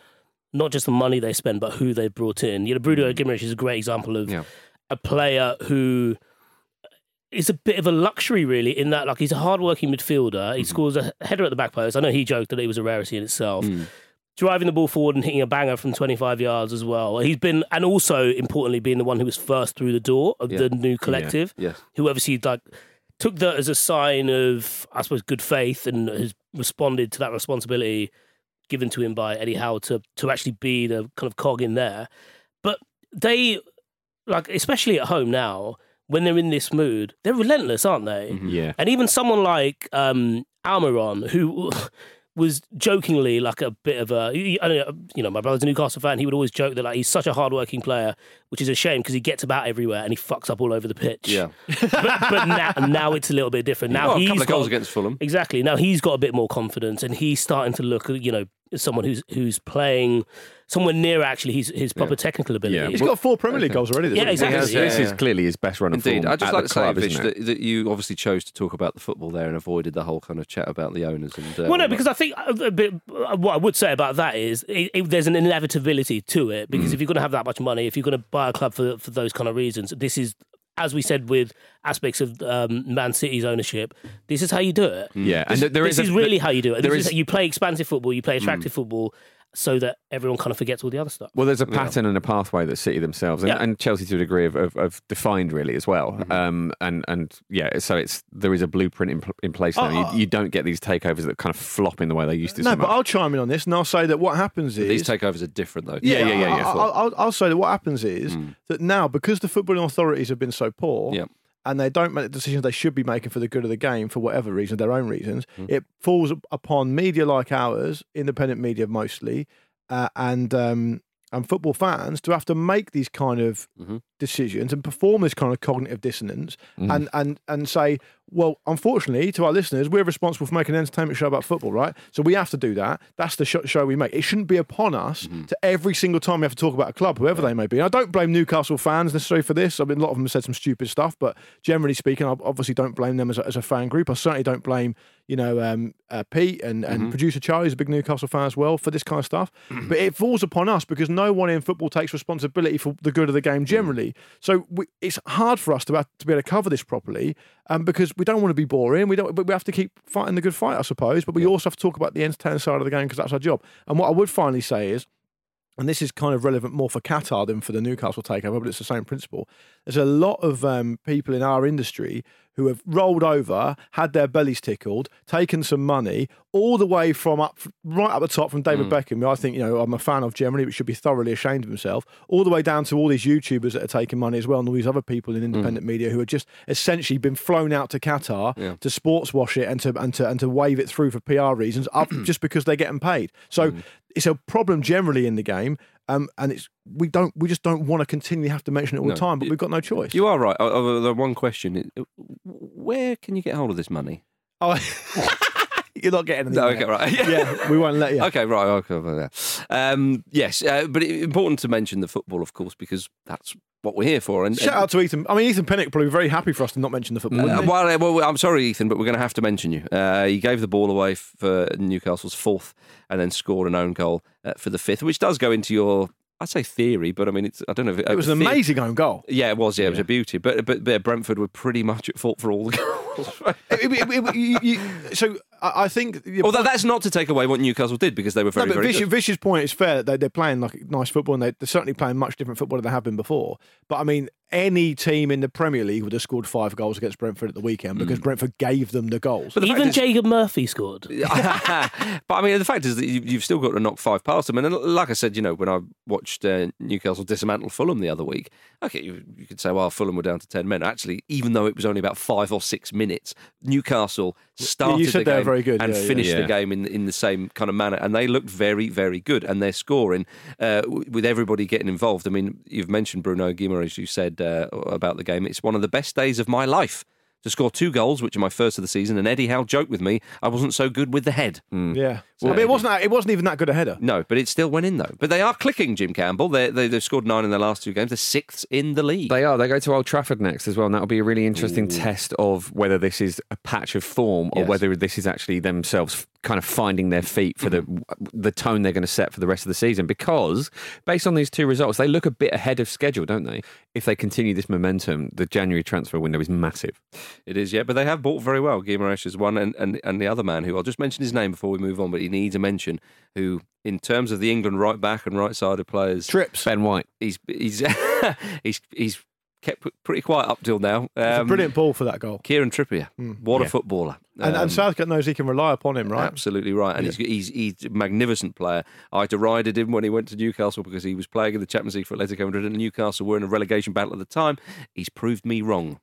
not just the money they spend, but who they've brought in. You know, Bruno Guimaraes is a great example of Yeah. a player who is a bit of a luxury, really, in that like he's a hard-working midfielder. He scores a header at the back post. I know he joked that it was a rarity in itself. Driving the ball forward and hitting a banger from 25 yards as well. He's been, and also importantly, being the one who was first through the door of Yeah. the new collective. Yes. Who obviously like took that as a sign of, I suppose, good faith and has responded to that responsibility given to him by Eddie Howe to to actually be the kind of cog in there. But they, like, especially at home now, when they're in this mood, they're relentless, aren't they? Yeah. And even someone like um, Almiron, who was jokingly like a bit of a, I don't know, you know, my brother's a Newcastle fan. He would always joke that like he's such a hardworking player, which is a shame because he gets about everywhere and he fucks up all over the pitch. Yeah. [laughs] but, but now, now it's a little bit different. Now Well, a he's couple of got, goals against Fulham. Exactly. Now he's got a bit more confidence and he's starting to look, you know, someone who's who's playing somewhere near actually his his proper technical ability. Yeah. He's got four Premier League goals already. Yeah, exactly. This, Yeah, this yeah. is clearly his best run of Indeed, form I'd just at like the to say, club, Vish, isn't that, that you obviously chose to talk about the football there and avoided the whole kind of chat about the owners. And uh, Well, no, because I think a bit, what I would say about that is it, it, there's an inevitability to it. Because if you're going to have that much money, if you're going to buy a club for for those kind of reasons, this is, as we said with aspects of um, Man City's ownership, this is how you do it. Yeah, and This, there this is is a- really how you do it. This is, is- you play expansive football, you play attractive football, so that everyone kind of forgets all the other stuff. Well, there's a pattern and a pathway that City themselves and, Yeah. and Chelsea to a degree have, have, have defined really as well. Um, and and yeah, so it's there is a blueprint in, in place now. Oh, you, you don't get these takeovers that kind of flop in the way they used to. No, so but. I'll chime in on this and I'll say that what happens is these takeovers are different, though. Yeah, yeah, yeah, yeah. I, I'll, I'll, I'll say that what happens is that now because the footballing authorities have been so poor. Yeah. And they don't make the decisions they should be making for the good of the game for whatever reason, their own reasons. It falls upon media like ours, independent media mostly, uh, and um, and football fans to have to make these kind of decisions and perform this kind of cognitive dissonance and, and and say, well, unfortunately, to our listeners, we're responsible for making an entertainment show about football, right? So we have to do that. That's the show we make. It shouldn't be upon us to every single time we have to talk about a club, whoever they may be. And I don't blame Newcastle fans necessarily for this. I mean, a lot of them have said some stupid stuff, but generally speaking, I obviously don't blame them as a, as a fan group. I certainly don't blame, you know, um, uh, Pete and, and producer Charlie, who's a big Newcastle fan as well, for this kind of stuff. but it falls upon us because no one in football takes responsibility for the good of the game generally. So we, it's hard for us to to be able to cover this properly um, because we don't want to be boring. We don't, but we have to keep fighting the good fight, I suppose. But we also have to talk about the entertaining side of the game because that's our job. And what I would finally say is, and this is kind of relevant more for Qatar than for the Newcastle takeover, but it's the same principle. There's a lot of um, people in our industry who have rolled over, had their bellies tickled, taken some money, all the way from up, right up the top from David hmm. Beckham, who I think you know I'm a fan of generally, but should be thoroughly ashamed of himself, all the way down to all these YouTubers that are taking money as well, and all these other people in hmm. independent media who have just essentially been flown out to Qatar to sports wash it and to and to and to wave it through for PR reasons, up [clears throat] just because they're getting paid. So hmm. it's a problem generally in the game. Um, and it's we don't we just don't want to continually have to mention it all No. the time, but we've got no choice. You are right. Uh, the one question: is, Where can you get hold of this money? Oh, [laughs] you're not getting anything. No, okay, right. yeah, we won't let you. [laughs] Okay, right. Okay, yeah. um, yes, uh, but it, important to mention the football, of course, because that's what we're here for. And Shout out to Ethan. I mean, Ethan Pinnock probably be very happy for us to not mention the football. Uh, well, uh, well, I'm sorry, Ethan, but we're going to have to mention you. Uh, you gave the ball away for Newcastle's fourth, and then scored an own goal uh, for the fifth, which does go into your, I'd say theory, but I mean, it's I don't know if it, it was an the- amazing own goal. Yeah, it was. Yeah, it was a beauty. But but yeah, Brentford were pretty much at fault for all the [laughs] goals. It- it- it- you- you- so I, I think. Although point- that's not to take away what Newcastle did because they were very no, but very Vicious, good. Vicious' point is fair. They, they're playing like nice football, and they, they're certainly playing much different football than they have been before. But I mean, any team in the Premier League would have scored five goals against Brentford at the weekend because Brentford gave them the goals. Mm. But the fact Even is- Jacob Murphy scored. [laughs] but I mean, the fact is that you- you've still got to knock five past them. And like I said, you know, when I watched uh, Newcastle dismantle Fulham the other week, okay, you, you could say, well, Fulham were down to 10 men. Actually, even though it was only about five or six minutes, Newcastle started said the game very good, and yeah, yeah. the game in, in the same kind of manner. And they looked very, very good. And they're scoring uh, with everybody getting involved. I mean, you've mentioned Bruno Guimaraes, you said uh, about the game. It's one of the best days of my life. To score two goals, which are my first of the season, and Eddie Howe joked with me, I wasn't so good with the head. Hmm. yeah, well, I mean, it wasn't. It wasn't even that good a header. No, but it still went in though. But they are clicking, Jim Campbell. They, they, they've scored nine in their last two games. They're sixth in the league. They are. They go to Old Trafford next as well, and that'll be a really interesting test of whether this is a patch of form or Yes. whether this is actually themselves f- kind of finding their feet for the mm-hmm. the tone they're going to set for the rest of the season. Because based on these two results, they look a bit ahead of schedule, don't they? If they continue this momentum, the January transfer window is massive. It is, yeah. But they have bought very well. Guimaraes is one, and, and, and the other man who I'll just mention his name before we move on, but he needs a mention. Who, in terms of the England right back and right sided players, Trips. Ben White. he's he's [laughs] he's he's kept pretty quiet up till now. It's a Um, brilliant ball for that goal. Kieran Trippier, what a footballer! And, Um, and Southgate knows he can rely upon him, right? Absolutely right, and he's, he's he's a magnificent player. I derided him when he went to Newcastle because he was playing in the Champions League for Atletico Madrid, and Newcastle were in a relegation battle at the time. He's proved me wrong.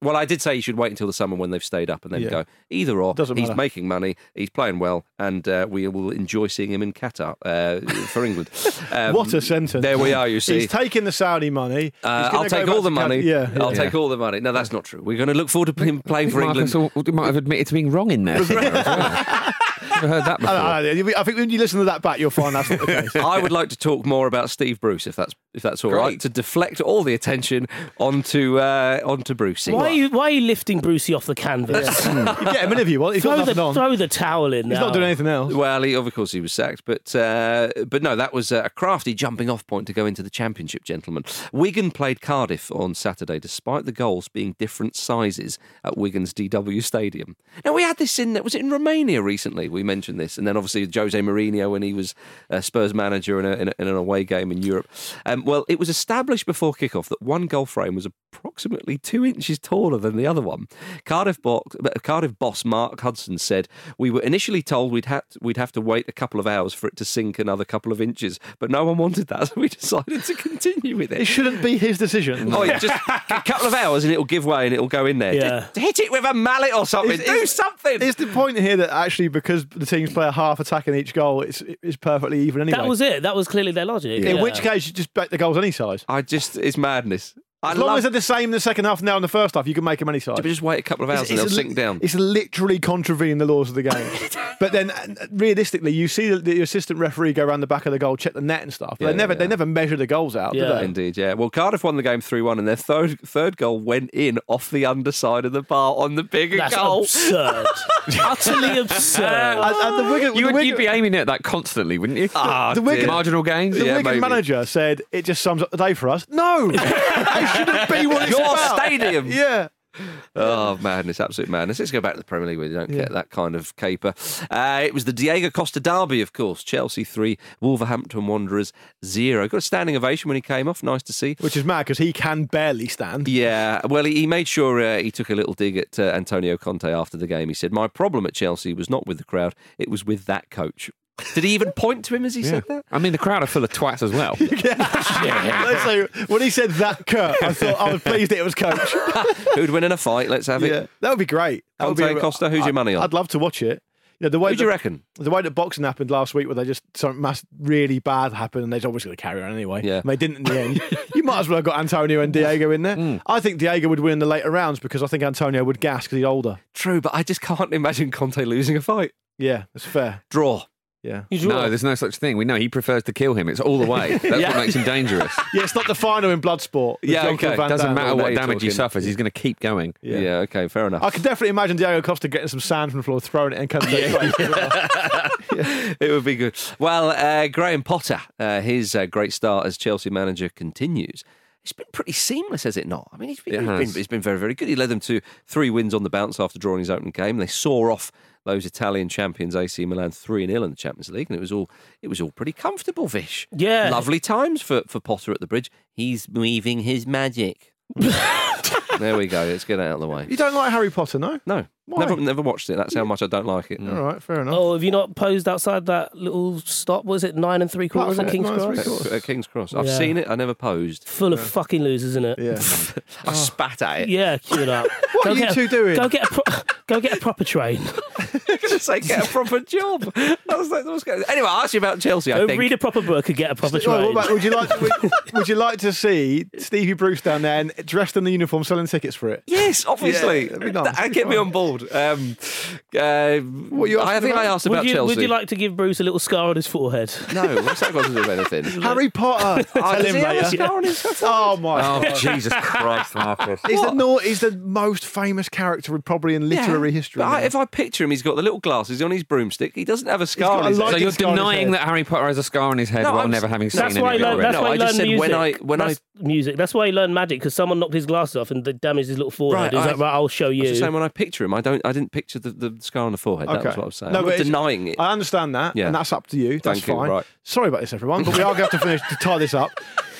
Well, I did say you should wait until the summer when they've stayed up and then. Yeah. go. Either or, Doesn't he's matter. making money, he's playing well, and uh, we will enjoy seeing him in Qatar uh, for England. Um, [laughs] what a sentence! There we are. You see, he's taking the Saudi money. He's uh, gonna I'll go take back all the to Qatar- money. Yeah, I'll yeah. take all the money. No, that's not true. We're going to look forward to him playing for England. Marcus al- might have admitted to being wrong in there. somewhere as well. Never heard that before. I, don't I think when you listen to that back, you'll find that's not the [laughs] case. I would like to talk more about Steve Bruce, if that's if that's all right, Great. to deflect all the attention onto uh, onto Brucey. Why are you why are you lifting Brucey off the canvas? [laughs] you get him in if you want. He's throw, the, on. throw the towel in He's now. not doing anything else. Well, he, of course he was sacked, but uh, but no, that was a crafty jumping off point to go into the championship, gentlemen. Wigan played Cardiff on Saturday, despite the goals being different sizes at Wigan's DW Stadium. Now we had this in was it in Romania recently? We mentioned this, and then obviously Jose Mourinho when he was uh, Spurs manager in, a, in, a, in an away game in Europe. Um, well, it was established before kickoff that one goal frame was approximately two inches taller than the other one. Cardiff boss, Cardiff boss Mark Hudson said, "We were initially told we'd have we'd have to wait a couple of hours for it to sink another couple of inches, but no one wanted that, [laughs] so we decided to continue with It it." shouldn't be his decision. Oh, yeah, just a couple of hours and it'll give way and it'll go in there. Yeah. Just hit it with a mallet or something. Is- Do is- something. Is the point here that actually because the teams play a half attack in each goal, it's it's perfectly even anyway? That was it. That was clearly their logic. In yeah. which case, you just bet the goals any size. I just, it's madness. I As long love as they're the same in the second half now in the first half, you can make them any size. But just wait a couple of hours and It's- they'll it's sink down. It's literally contravening the laws of the game. [laughs] but then, uh, realistically, you see the, the assistant referee go around the back of the goal, check the net and stuff. But Yeah, they never yeah. they never measure the goals out, Yeah. do they? Indeed, yeah. Well, Cardiff won the game 3 1, and their third third goal went in off the underside of the bar on the bigger That's goal. absurd. [laughs] Utterly absurd. And, and the Wigan, You the would, Wigan, you'd be aiming at that constantly, wouldn't you? Ah, the Wigan- Marginal gains. the Yeah, Wigan maybe. manager said it just sums up the day for us. No, [laughs] it shouldn't be what it's Your about. stadium. [laughs] Yeah. Oh, madness, absolute madness. Let's go back to the Premier League where you don't get that kind of caper. Uh, it was the Diego Costa derby, of course. Chelsea 3, Wolverhampton Wanderers 0. Got a standing ovation when he came off. Nice to see. Which is mad because he can barely stand. Yeah, well, he, he made sure uh, he took a little dig at uh, Antonio Conte after the game. He said, My problem at Chelsea was not with the crowd, it was with that coach. Did he even point to him as he said that? I mean, the crowd are full of twats as well. [laughs] Let's say, [laughs] when he said that, Kurt, I thought I was pleased that it was coach. [laughs] Who'd win in a fight? Let's have it. yeah, that would be great. That would be and Costa, who's your money on? I'd love to watch it. you know the way Who do you that- reckon? the way that boxing happened last week, where they just something mass really bad happened, and they're obviously going to carry on anyway. Yeah. And they didn't in the end. you might as well have got Antonio and Diego in there. Hmm. I think Diego would win in the later rounds because I think Antonio would gas because he's older. True, but I just can't imagine Conte losing a fight. Yeah, that's fair. Draw. Yeah. No, there's no such thing. We know he prefers to kill him. It's all the way. [laughs] That's Yeah. what makes him dangerous. [laughs] Yeah, it's not the final in Bloodsport. with Yeah, Jean-Claude okay. Van Doesn't Damme. matter what you're damage he suffers. He's going to keep going. Yeah. Yeah. okay, fair enough. I can definitely imagine Diego Costa getting some sand from the floor, throwing it in Conte's [laughs] face. it would be good. Well, uh, Graham Potter, uh, his uh, great start as Chelsea manager continues. It's been pretty seamless, has it not? I mean, he's been, It he's has. been, he's been very, very good. He led them to three wins on the bounce after drawing his opening game. They saw off those Italian champions AC Milan three 0 in the Champions League, and it was all it was all pretty comfortable. Vish, Yeah. lovely times for for Potter at the bridge. He's weaving his magic. [laughs] there we go. Let's get it out of the way. you don't like Harry Potter, no? No, Why? never never watched it. That's how much I don't like it. All right, fair enough. Oh, have you not posed outside that little stop? Was it nine and three quarters at King's nine and Cross? three quarters. At King's Cross. I've Yeah. seen it. I never posed. Full of fucking losers, isn't it? Yeah. [laughs] I oh. spat at it. Yeah, queue it up. [laughs] What Go are you get a- two doing? Go get a pro- go get a proper train. [laughs] going to say get a proper job. That was like, that was good. Anyway, I'll ask you about Chelsea. I Go think. read a proper book and get a proper Oh, train. what about- would you like would, would you like to see Stevie Bruce down there and dressed in the uniform selling tickets for it? Yes, obviously. Yeah, that'd be nice. That- Get me on board. Um, uh, What you I asking think I about? asked would about you, Chelsea. would you like to give Bruce a little scar on his forehead? No, what's that got to do with anything? [laughs] Harry Potter. Oh, [laughs] Tell him he later. scar on his Oh my! Oh, God. Jesus Christ, Marcus. He's the, nor- he's the most famous character probably in literary Yeah, history. I, if I picture him, he's got the little glasses on his broomstick. He doesn't have a scar got on his lot head. So you're scar denying that Harry Potter has a scar on his head No, while I'm- never having seen That's any why, of it learned, that's No, why I he just learned said when music. I- when I- that's music. That's why he learned magic because someone knocked his glasses off and they damaged his little forehead. Right, he I- like, right, I'll show I was you. just saying when I picture him, I don't. I didn't picture the, the scar on the forehead. That was what I was saying. No, I'm but denying it. I understand that, Yeah. and that's up to you. That's Thank you, fine. right. Sorry about this, everyone, but we are going to have to finish to tie this up.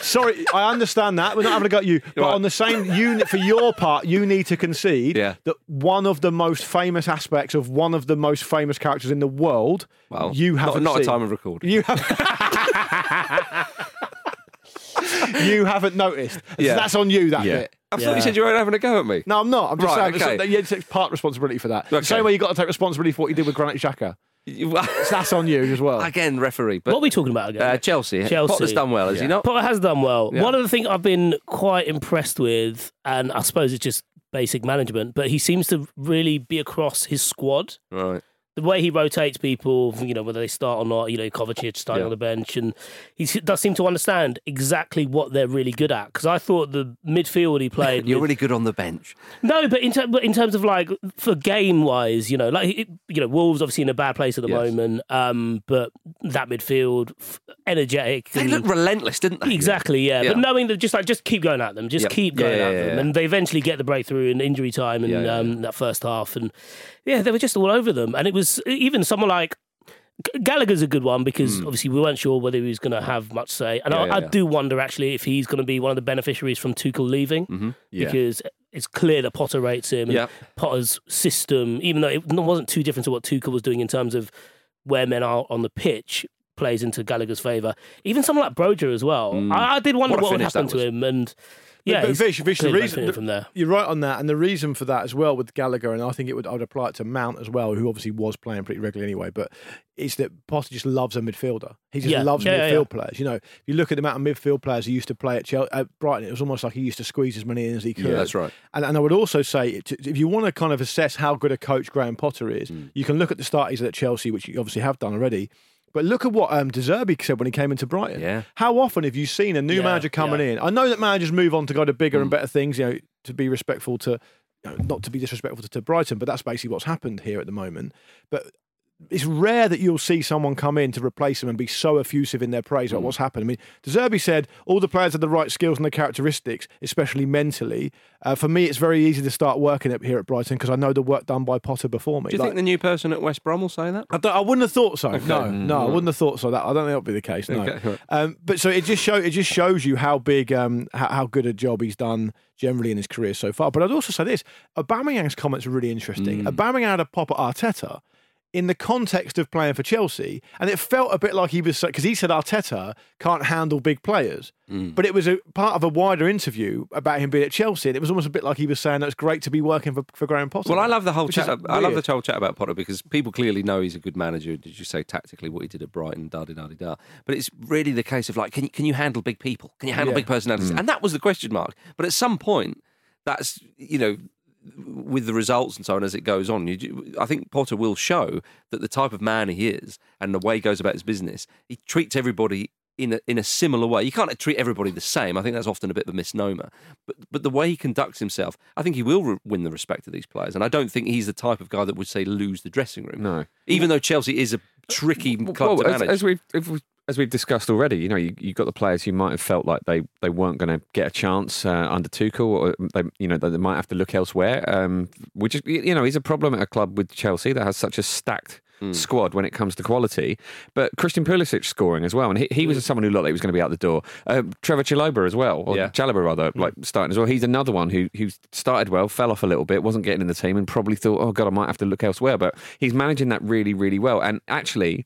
Sorry, I understand that. We're not having a go at you, but Right. on the same unit for your part, you need to concede Yeah. that one of the most famous aspects of one of the most famous characters in the world, Well, you haven't not a seen. time of record. You have. [laughs] you haven't noticed. Yeah. That's on you. That Yeah. bit. I thought you said you weren't having a go at me. No, I'm not. I'm just Right, saying okay. that you take part responsibility for that. Okay. The same way you got to take responsibility for what you did with Granit Xhaka. You- [laughs] That's on you as well. Again, referee. But what are we talking about again? uh, Chelsea. Chelsea. Potter's done well, has he not? Potter has done well. Yeah. One of the things I've been quite impressed with, and I suppose it's just basic management, but he seems to really be across his squad. Right. The way he rotates people, you know, whether they start or not, you know, Kovacic starting Yeah. on the bench, and he does seem to understand exactly what they're really good at. Because I thought the midfield he played, [laughs] You're with- really good on the bench. no, but in, ter- but in terms of like for game wise, you know, like it, you know, Wolves obviously in a bad place at the Yes. moment, um, but that midfield, f- energetic, They and- look relentless, didn't they? Exactly, yeah. Yeah. But knowing that just like just keep going at them, just Yep. keep going yeah, at them, and they eventually get the breakthrough in injury time and um, that first half, and yeah, they were just all over them. And it was even someone like Gallagher's a good one because obviously we weren't sure whether he was going to have much say, and. Yeah, I, yeah, I yeah. do wonder actually if he's going to be one of the beneficiaries from Tuchel leaving Mm-hmm. Yeah. because it's clear that Potter rates him. and Potter's system, even though it wasn't too different to what Tuchel was doing in terms of where men are on the pitch, plays into Gallagher's favour. Even someone like Broja as well. I, I did wonder Mm. What what, would happen to him, and yeah, but he's Vish, Vish, the reason from there. You're right on that, and the reason for that as well with Gallagher, and I think it would I would apply it to Mount as well, who obviously was playing pretty regularly anyway. But it's that Potter just loves a midfielder. He just Yeah. loves Yeah, yeah, midfield yeah. players. You know, if you look at the amount of midfield players he used to play at, Chelsea, at Brighton, it was almost like he used to squeeze as many in as he could. Yeah, that's right. And, and I would also say, if you want to kind of assess how good a coach Graham Potter is, Mm. you can look at the start he's at Chelsea, which you obviously have done already. But look at what um, De said when he came into Brighton. Yeah. How often have you seen a new Yeah, manager coming yeah. in? I know that managers move on to go to bigger Mm. and better things, you know, to be respectful to, you know, not to be disrespectful to, to Brighton, but that's basically what's happened here at the moment. But it's rare that you'll see someone come in to replace him and be so effusive in their praise Mm. about what's happened. I mean, De Zerbi said all the players have the right skills and the characteristics, especially mentally. Uh, for me, it's very easy to start working up here at Brighton because I know the work done by Potter before me. Do you Like- think the new person at West Brom will say that? I, don't, I wouldn't have thought so. No, Okay. no, I wouldn't have thought so. That I don't think that would be the case. No, Okay, um, but so it just show it just shows you how big, um, how, how good a job he's done generally in his career so far. But I'd also say this: Aubameyang's comments are really interesting. Mm. Aubameyang had a pop at Arteta. In the context of playing for Chelsea, and it felt a bit like he was because he said Arteta can't handle big players, Mm. but it was a part of a wider interview about him being at Chelsea, and it was almost a bit like he was saying that it's great to be working for, for Graham Potter. Well, I love the whole chat. I love the whole chat about Potter because people clearly know he's a good manager. Did you say tactically what he did at Brighton? Da da da da. But it's really the case of like, can you, can you handle big people? Can you handle Yeah. big personalities? And that was the question mark. But at some point, that's you know. With the results and so on as it goes on, you, I think Potter will show that the type of man he is and the way he goes about his business, he treats everybody in a, in a similar way. You can't treat everybody the same. I think that's often a bit of a misnomer. But but the way he conducts himself, I think he will re- win the respect of these players. And I don't think he's the type of guy that would say lose the dressing room. No. Even though Chelsea is a tricky club well, to as, manage. as we've if we, as we've discussed already, you know, you, you got the players who might have felt like they, they weren't going to get a chance uh, under Tuchel, or they you know they might have to look elsewhere. Um, which is you know, he's a problem at a club with Chelsea that has such a stacked. Hmm. Squad when it comes to quality, but Christian Pulisic scoring as well, and he, he was someone who looked like he was going to be out the door. Uh, Trevor Chalobah as well, or Yeah. Chalobah rather, like starting as well. He's another one who who started well, fell off a little bit, wasn't getting in the team, and probably thought, oh god, I might have to look elsewhere. But he's managing that really, really well, and actually,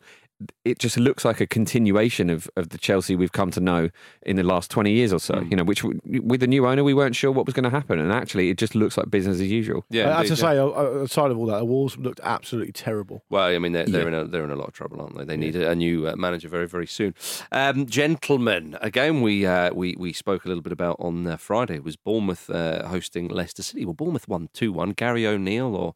it just looks like a continuation of, of the Chelsea we've come to know in the last 20 years or so, Hmm. you know, which w- with the new owner, we weren't sure what was going to happen. And actually, it just looks like business as usual. yeah, I have to indeed, yeah. say, uh, aside of all that, the Wolves looked absolutely terrible. Well, I mean, they're, they're Yeah. in a they're in a lot of trouble, aren't they? They need a, a new uh, manager very very soon. Um, gentlemen, again, we uh, we we spoke a little bit about on uh, Friday was Bournemouth uh, hosting Leicester City. Well, Bournemouth won two one. Gary O'Neill or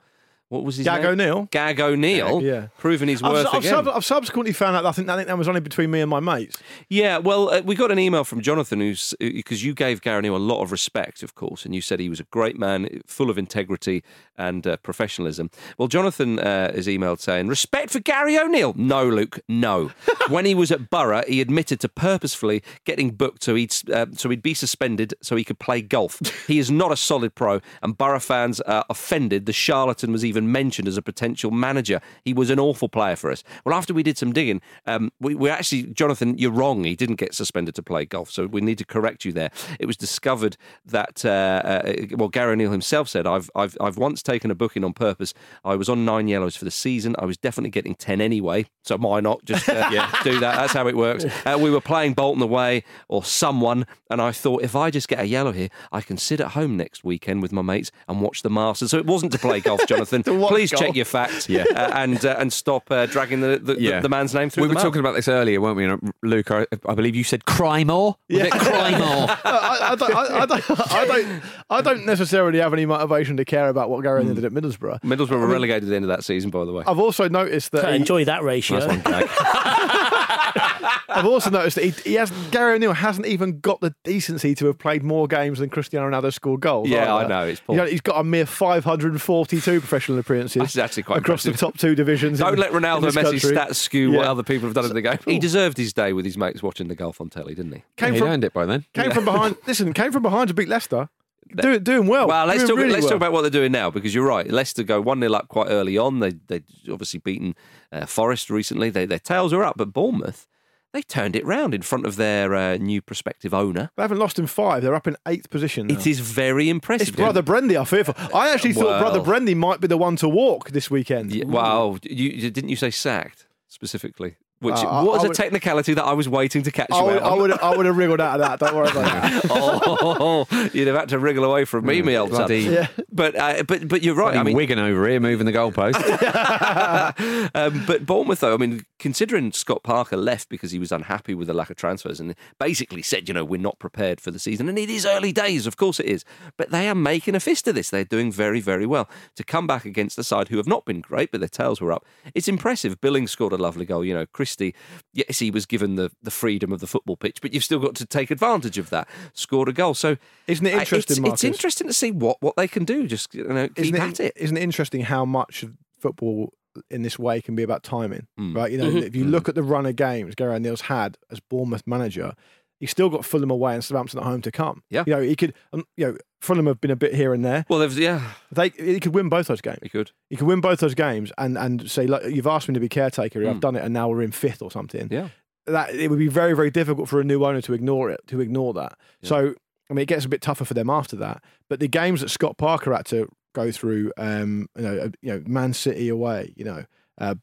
what was his Gag name? O'Neill? Gag O'Neill. Yeah. proving his I've, worth I've, again. sub- I've subsequently found out. I think I think that was only between me and my mates. Yeah, well, uh, we got an email from Jonathan who's because you gave Gary O'Neill a lot of respect, of course, and you said he was a great man, full of integrity and uh, professionalism. Well, Jonathan uh, has emailed saying respect for Gary O'Neill. No, Luke, no. [laughs] when he was at Borough, he admitted to purposefully getting booked so he'd uh, so he'd be suspended so he could play golf. he is not a solid pro, and Borough fans are offended. The charlatan was even mentioned as a potential manager. He was an awful player for us. Well, after we did some digging, um, we, we actually, Jonathan, you're wrong. He didn't get suspended to play golf, so we need to correct you there. It was discovered that, uh, uh, well, Gary O'Neill himself said, I've, I've, I've once taken a booking on purpose. I was on nine yellows for the season. I was definitely getting 10 anyway, so why not just uh, [laughs] do that? That's how it works. Uh, we were playing Bolton away or someone, and I thought, if I just get a yellow here, I can sit at home next weekend with my mates and watch the Masters. So it wasn't to play golf, [laughs] Jonathan. [laughs] watch Please golf. check your facts [laughs] Yeah. uh, and uh, and stop uh, dragging the, the, Yeah. the, the man's name through We the were mud. talking about this earlier, weren't we? And, uh, Luke, I, I believe you said Crymore. Was it Crymore? [laughs] I, I, don't, I, I, don't, I don't. I don't necessarily have any motivation to care about what Gary O'Neill did at Middlesbrough. Middlesbrough were relegated at the end of that season, by the way. I've also noticed that. Can't he- enjoy that ratio. Nice one, Gag. I've also noticed that he, he has Gary O'Neill hasn't even got the decency to have played more games than Cristiano Ronaldo scored goals. Yeah, either. I know, it's You poor. know, he's got a mere 542 professional appearances. That's actually quite across the top two divisions. Don't in- let Ronaldo this Messi's stats skew what other people have done in the game. He deserved his day with his mates watching the golf on telly, didn't he? Came He'd from earned it by then. came from behind. [laughs] Listen, came from behind to beat Leicester. Do, doing well. Well, let's talk. really let's well. talk about what they're doing now because you're right. Leicester go one 0 up quite early on. They they obviously beaten uh, Forest recently. They, their tails are up, but Bournemouth they turned it round in front of their uh, new prospective owner. They haven't lost in five. They're up in eighth position. Now. It is very impressive. It's Brother Brendy. I fear for. I actually thought Brother Well- Brendy might be the one to walk this weekend. Yeah, wow, you, you- didn't you say sacked specifically? Which Uh, I- was I a would- technicality that I was waiting to catch I you would, out I on. would, I would have wriggled out of that. Don't worry about that. [laughs] oh, you'd have had to wriggle away from me, me old son. Bloody- Yeah. But uh, but but you're right. Bloody I mean, Wigan over here moving the goalpost. [laughs] um, but Bournemouth, though, I mean, considering Scott Parker left because he was unhappy with the lack of transfers and basically said, you know, we're not prepared for the season, and it is early days, of course it is, but they are making a fist of this. They're doing very, very well. To come back against a side who have not been great, but their tails were up, it's impressive. Billings scored a lovely goal. You know, Christie, yes, he was given the, the freedom of the football pitch, but you've still got to take advantage of that. Scored a goal. So, Isn't it interesting, It's, it's interesting to see what, what they can do. Just, you know, keep isn't at it. Isn't it interesting how much football in this way can be about timing, Mm. right? You know, Mhm. if you look at the run of games Gary O'Neill's had as Bournemouth manager, he's still got Fulham away and Southampton at home to come. Yeah. you know, he could. Um, you know, Fulham have been a bit here and there. Well, they've, yeah, They he could win both those games. he could. He could win both those games and and say, look, you've asked me to be caretaker. I've Mm. done it, and now we're in fifth or something. Yeah. that it would be very very difficult for a new owner to ignore it to ignore that. So I mean, it gets a bit tougher for them after that. But the games that Scott Parker had to go through, um, you know, uh, you know, Man City away, you know, Uh,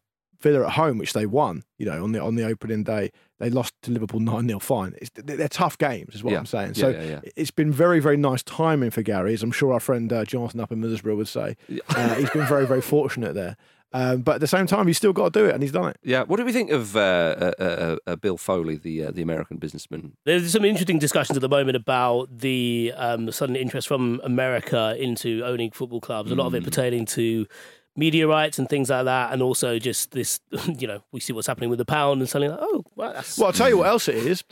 Villa at home, which they won, you know, on the on the opening day, they lost to Liverpool nine 0 Fine, it's, they're tough games, is what Yeah. I'm saying. So yeah, yeah. it's been very very nice timing for Gary, as I'm sure our friend uh, Jonathan up in Middlesbrough would say. Uh, he's been very very fortunate there, um, but at the same time, he's still got to do it, and he's done it. Yeah. What do we think of uh, uh, uh, uh, Bill Foley, the uh, the American businessman? There's some interesting discussions at the moment about the um, sudden interest from America into owning football clubs. A lot of it pertaining to media rights and things like that, and also just this. [laughs] You know, we see what's happening with the pound and suddenly, like, oh, well, that's Well, I'll tell you what else it is.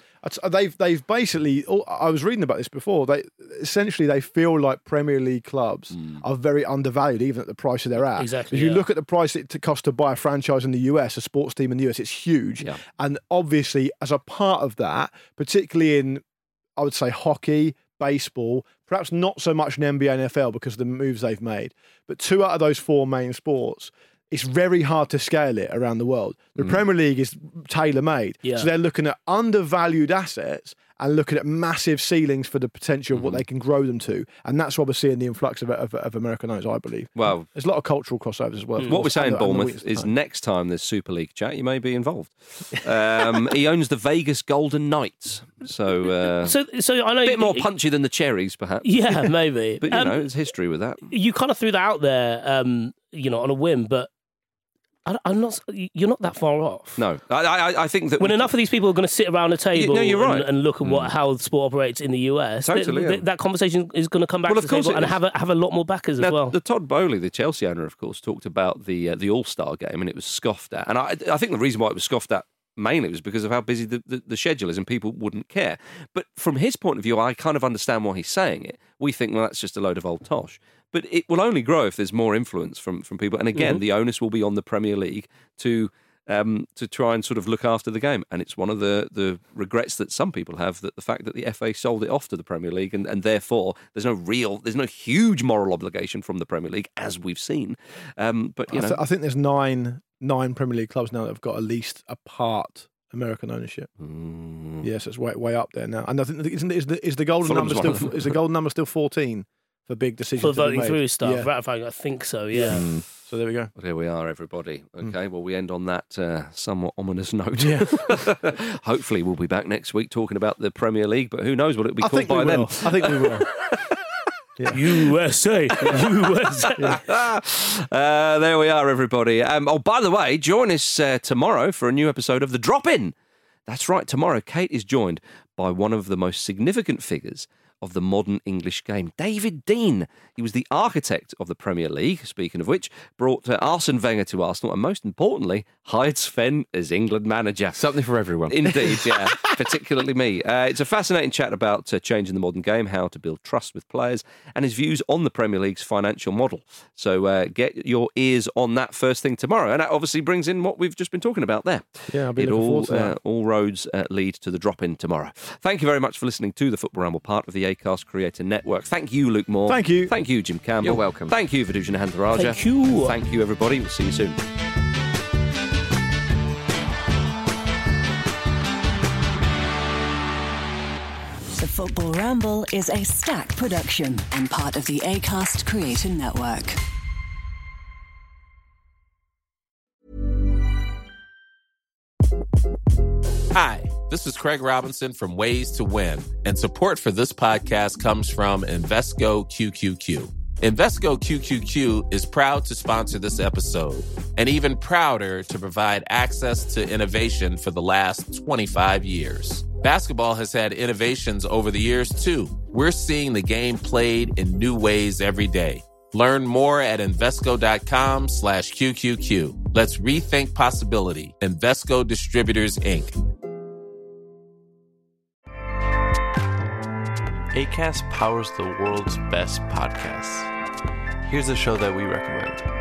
They've they've basically. I was reading about this before. They essentially they feel like Premier League clubs hmm. are very undervalued, even at the price that they're at. Exactly, If you yeah. look at the price it costs to buy a franchise in the US, a sports team in the US, it's huge. Yeah. And obviously, as a part of that, particularly in, I would say hockey, baseball, perhaps not so much in NBA and NFL because of the moves they've made, but two out of those four main sports. It's very hard to scale it around the world. The mm. Premier League is tailor made. Yeah. So they're looking at undervalued assets and looking at massive ceilings for the potential of what they can grow them to. And that's why we're seeing the influx of, of, of American owners, I believe. Well, There's a lot of cultural crossovers as well. of What we're saying, and the- and the Bournemouth, is time. next time there's Super League chat, you may be involved. Um, [laughs] he owns the Vegas Golden Knights, so uh, so. So I know a bit more punchy than the Cherries, perhaps. [laughs] Yeah, maybe. But you Um, know, there's history with that. you kind of threw that out there, um, you know, on a whim, but I, I'm not. You're not that far off. No, I, I, I think that When we- enough of these people are going to sit around a table no, you're and, right. Mm. and look at what how the sport operates in the US, Totally, th- yeah. that conversation is going to come back Well, to the table and have a, have a lot more backers Now, as well. the Todd Boehly, the Chelsea owner, of course, talked about the uh, the All Star game, and it was scoffed at. And I, I think the reason why it was scoffed at mainly was because of how busy the, the, the schedule is, and people wouldn't care. But from his point of view, I kind of understand why he's saying it. We think, well, that's just a load of old tosh. But it will only grow if there's more influence from from people. And again, the onus will be on the Premier League to. Um, to try and sort of look after the game, and it's one of the, the regrets that some people have that the fact that the FA sold it off to the Premier League, and, and therefore there's no real, there's no huge moral obligation from the Premier League as we've seen. Um, but you I, know, th- I think there's nine nine Premier League clubs now that have got at least a part American ownership. Mm. Yes, it's way way up there now. And I think isn't is the, is the golden Fulham's number still is the golden number still 14 for big decisions for voting through stuff, Yeah. ratifying, I think so. Yeah. So there we go. But here we are, everybody. Hmm. Okay, well, we end on that uh, somewhat ominous note. Yeah. [laughs] Hopefully, we'll be back next week talking about the Premier League, but who knows what it'll be I called think by we then. I think we will. [laughs] USA, USA. [laughs] [laughs] Uh, there we are, everybody. Um, oh, by the way, join us uh, tomorrow for a new episode of The Drop In. That's right, tomorrow, Kate is joined by one of the most significant figures of the modern English game, David Dein. He was the architect of the Premier League, speaking of which, brought uh, Arsene Wenger to Arsenal, and most importantly, hired Sven as England manager. Something for everyone. Indeed, yeah, [laughs] particularly me. Uh, it's a fascinating chat about uh, changing the modern game, how to build trust with players, and his views on the Premier League's financial model. So uh, get your ears on that first thing tomorrow, and that obviously brings in what we've just been talking about there. Yeah, I'll be it looking all forward to that. uh, all roads uh, lead to the drop in tomorrow. Thank you very much for listening to the Football Ramble, part of the Acast Creator Network. Thank you, Luke Moore. Thank you. Thank you, Jim Campbell. You're welcome. Thank you, Vithushan Ehantharajah. Thank you. Thank you, everybody. We'll see you soon. Football Ramble is a stack production and part of the ACAST Creator Network. Hi, this is Craig Robinson from Ways to Win, and support for this podcast comes from Invesco QQQ. Invesco QQQ is proud to sponsor this episode and even prouder to provide access to innovation for the last 25 years. Basketball has had innovations over the years too. We're seeing the game played in new ways every day. Learn more at Invesco.com slash QQQ. Let's rethink possibility. Invesco Distributors, Inc. ACAST powers the world's best podcasts. Here's a show that we recommend.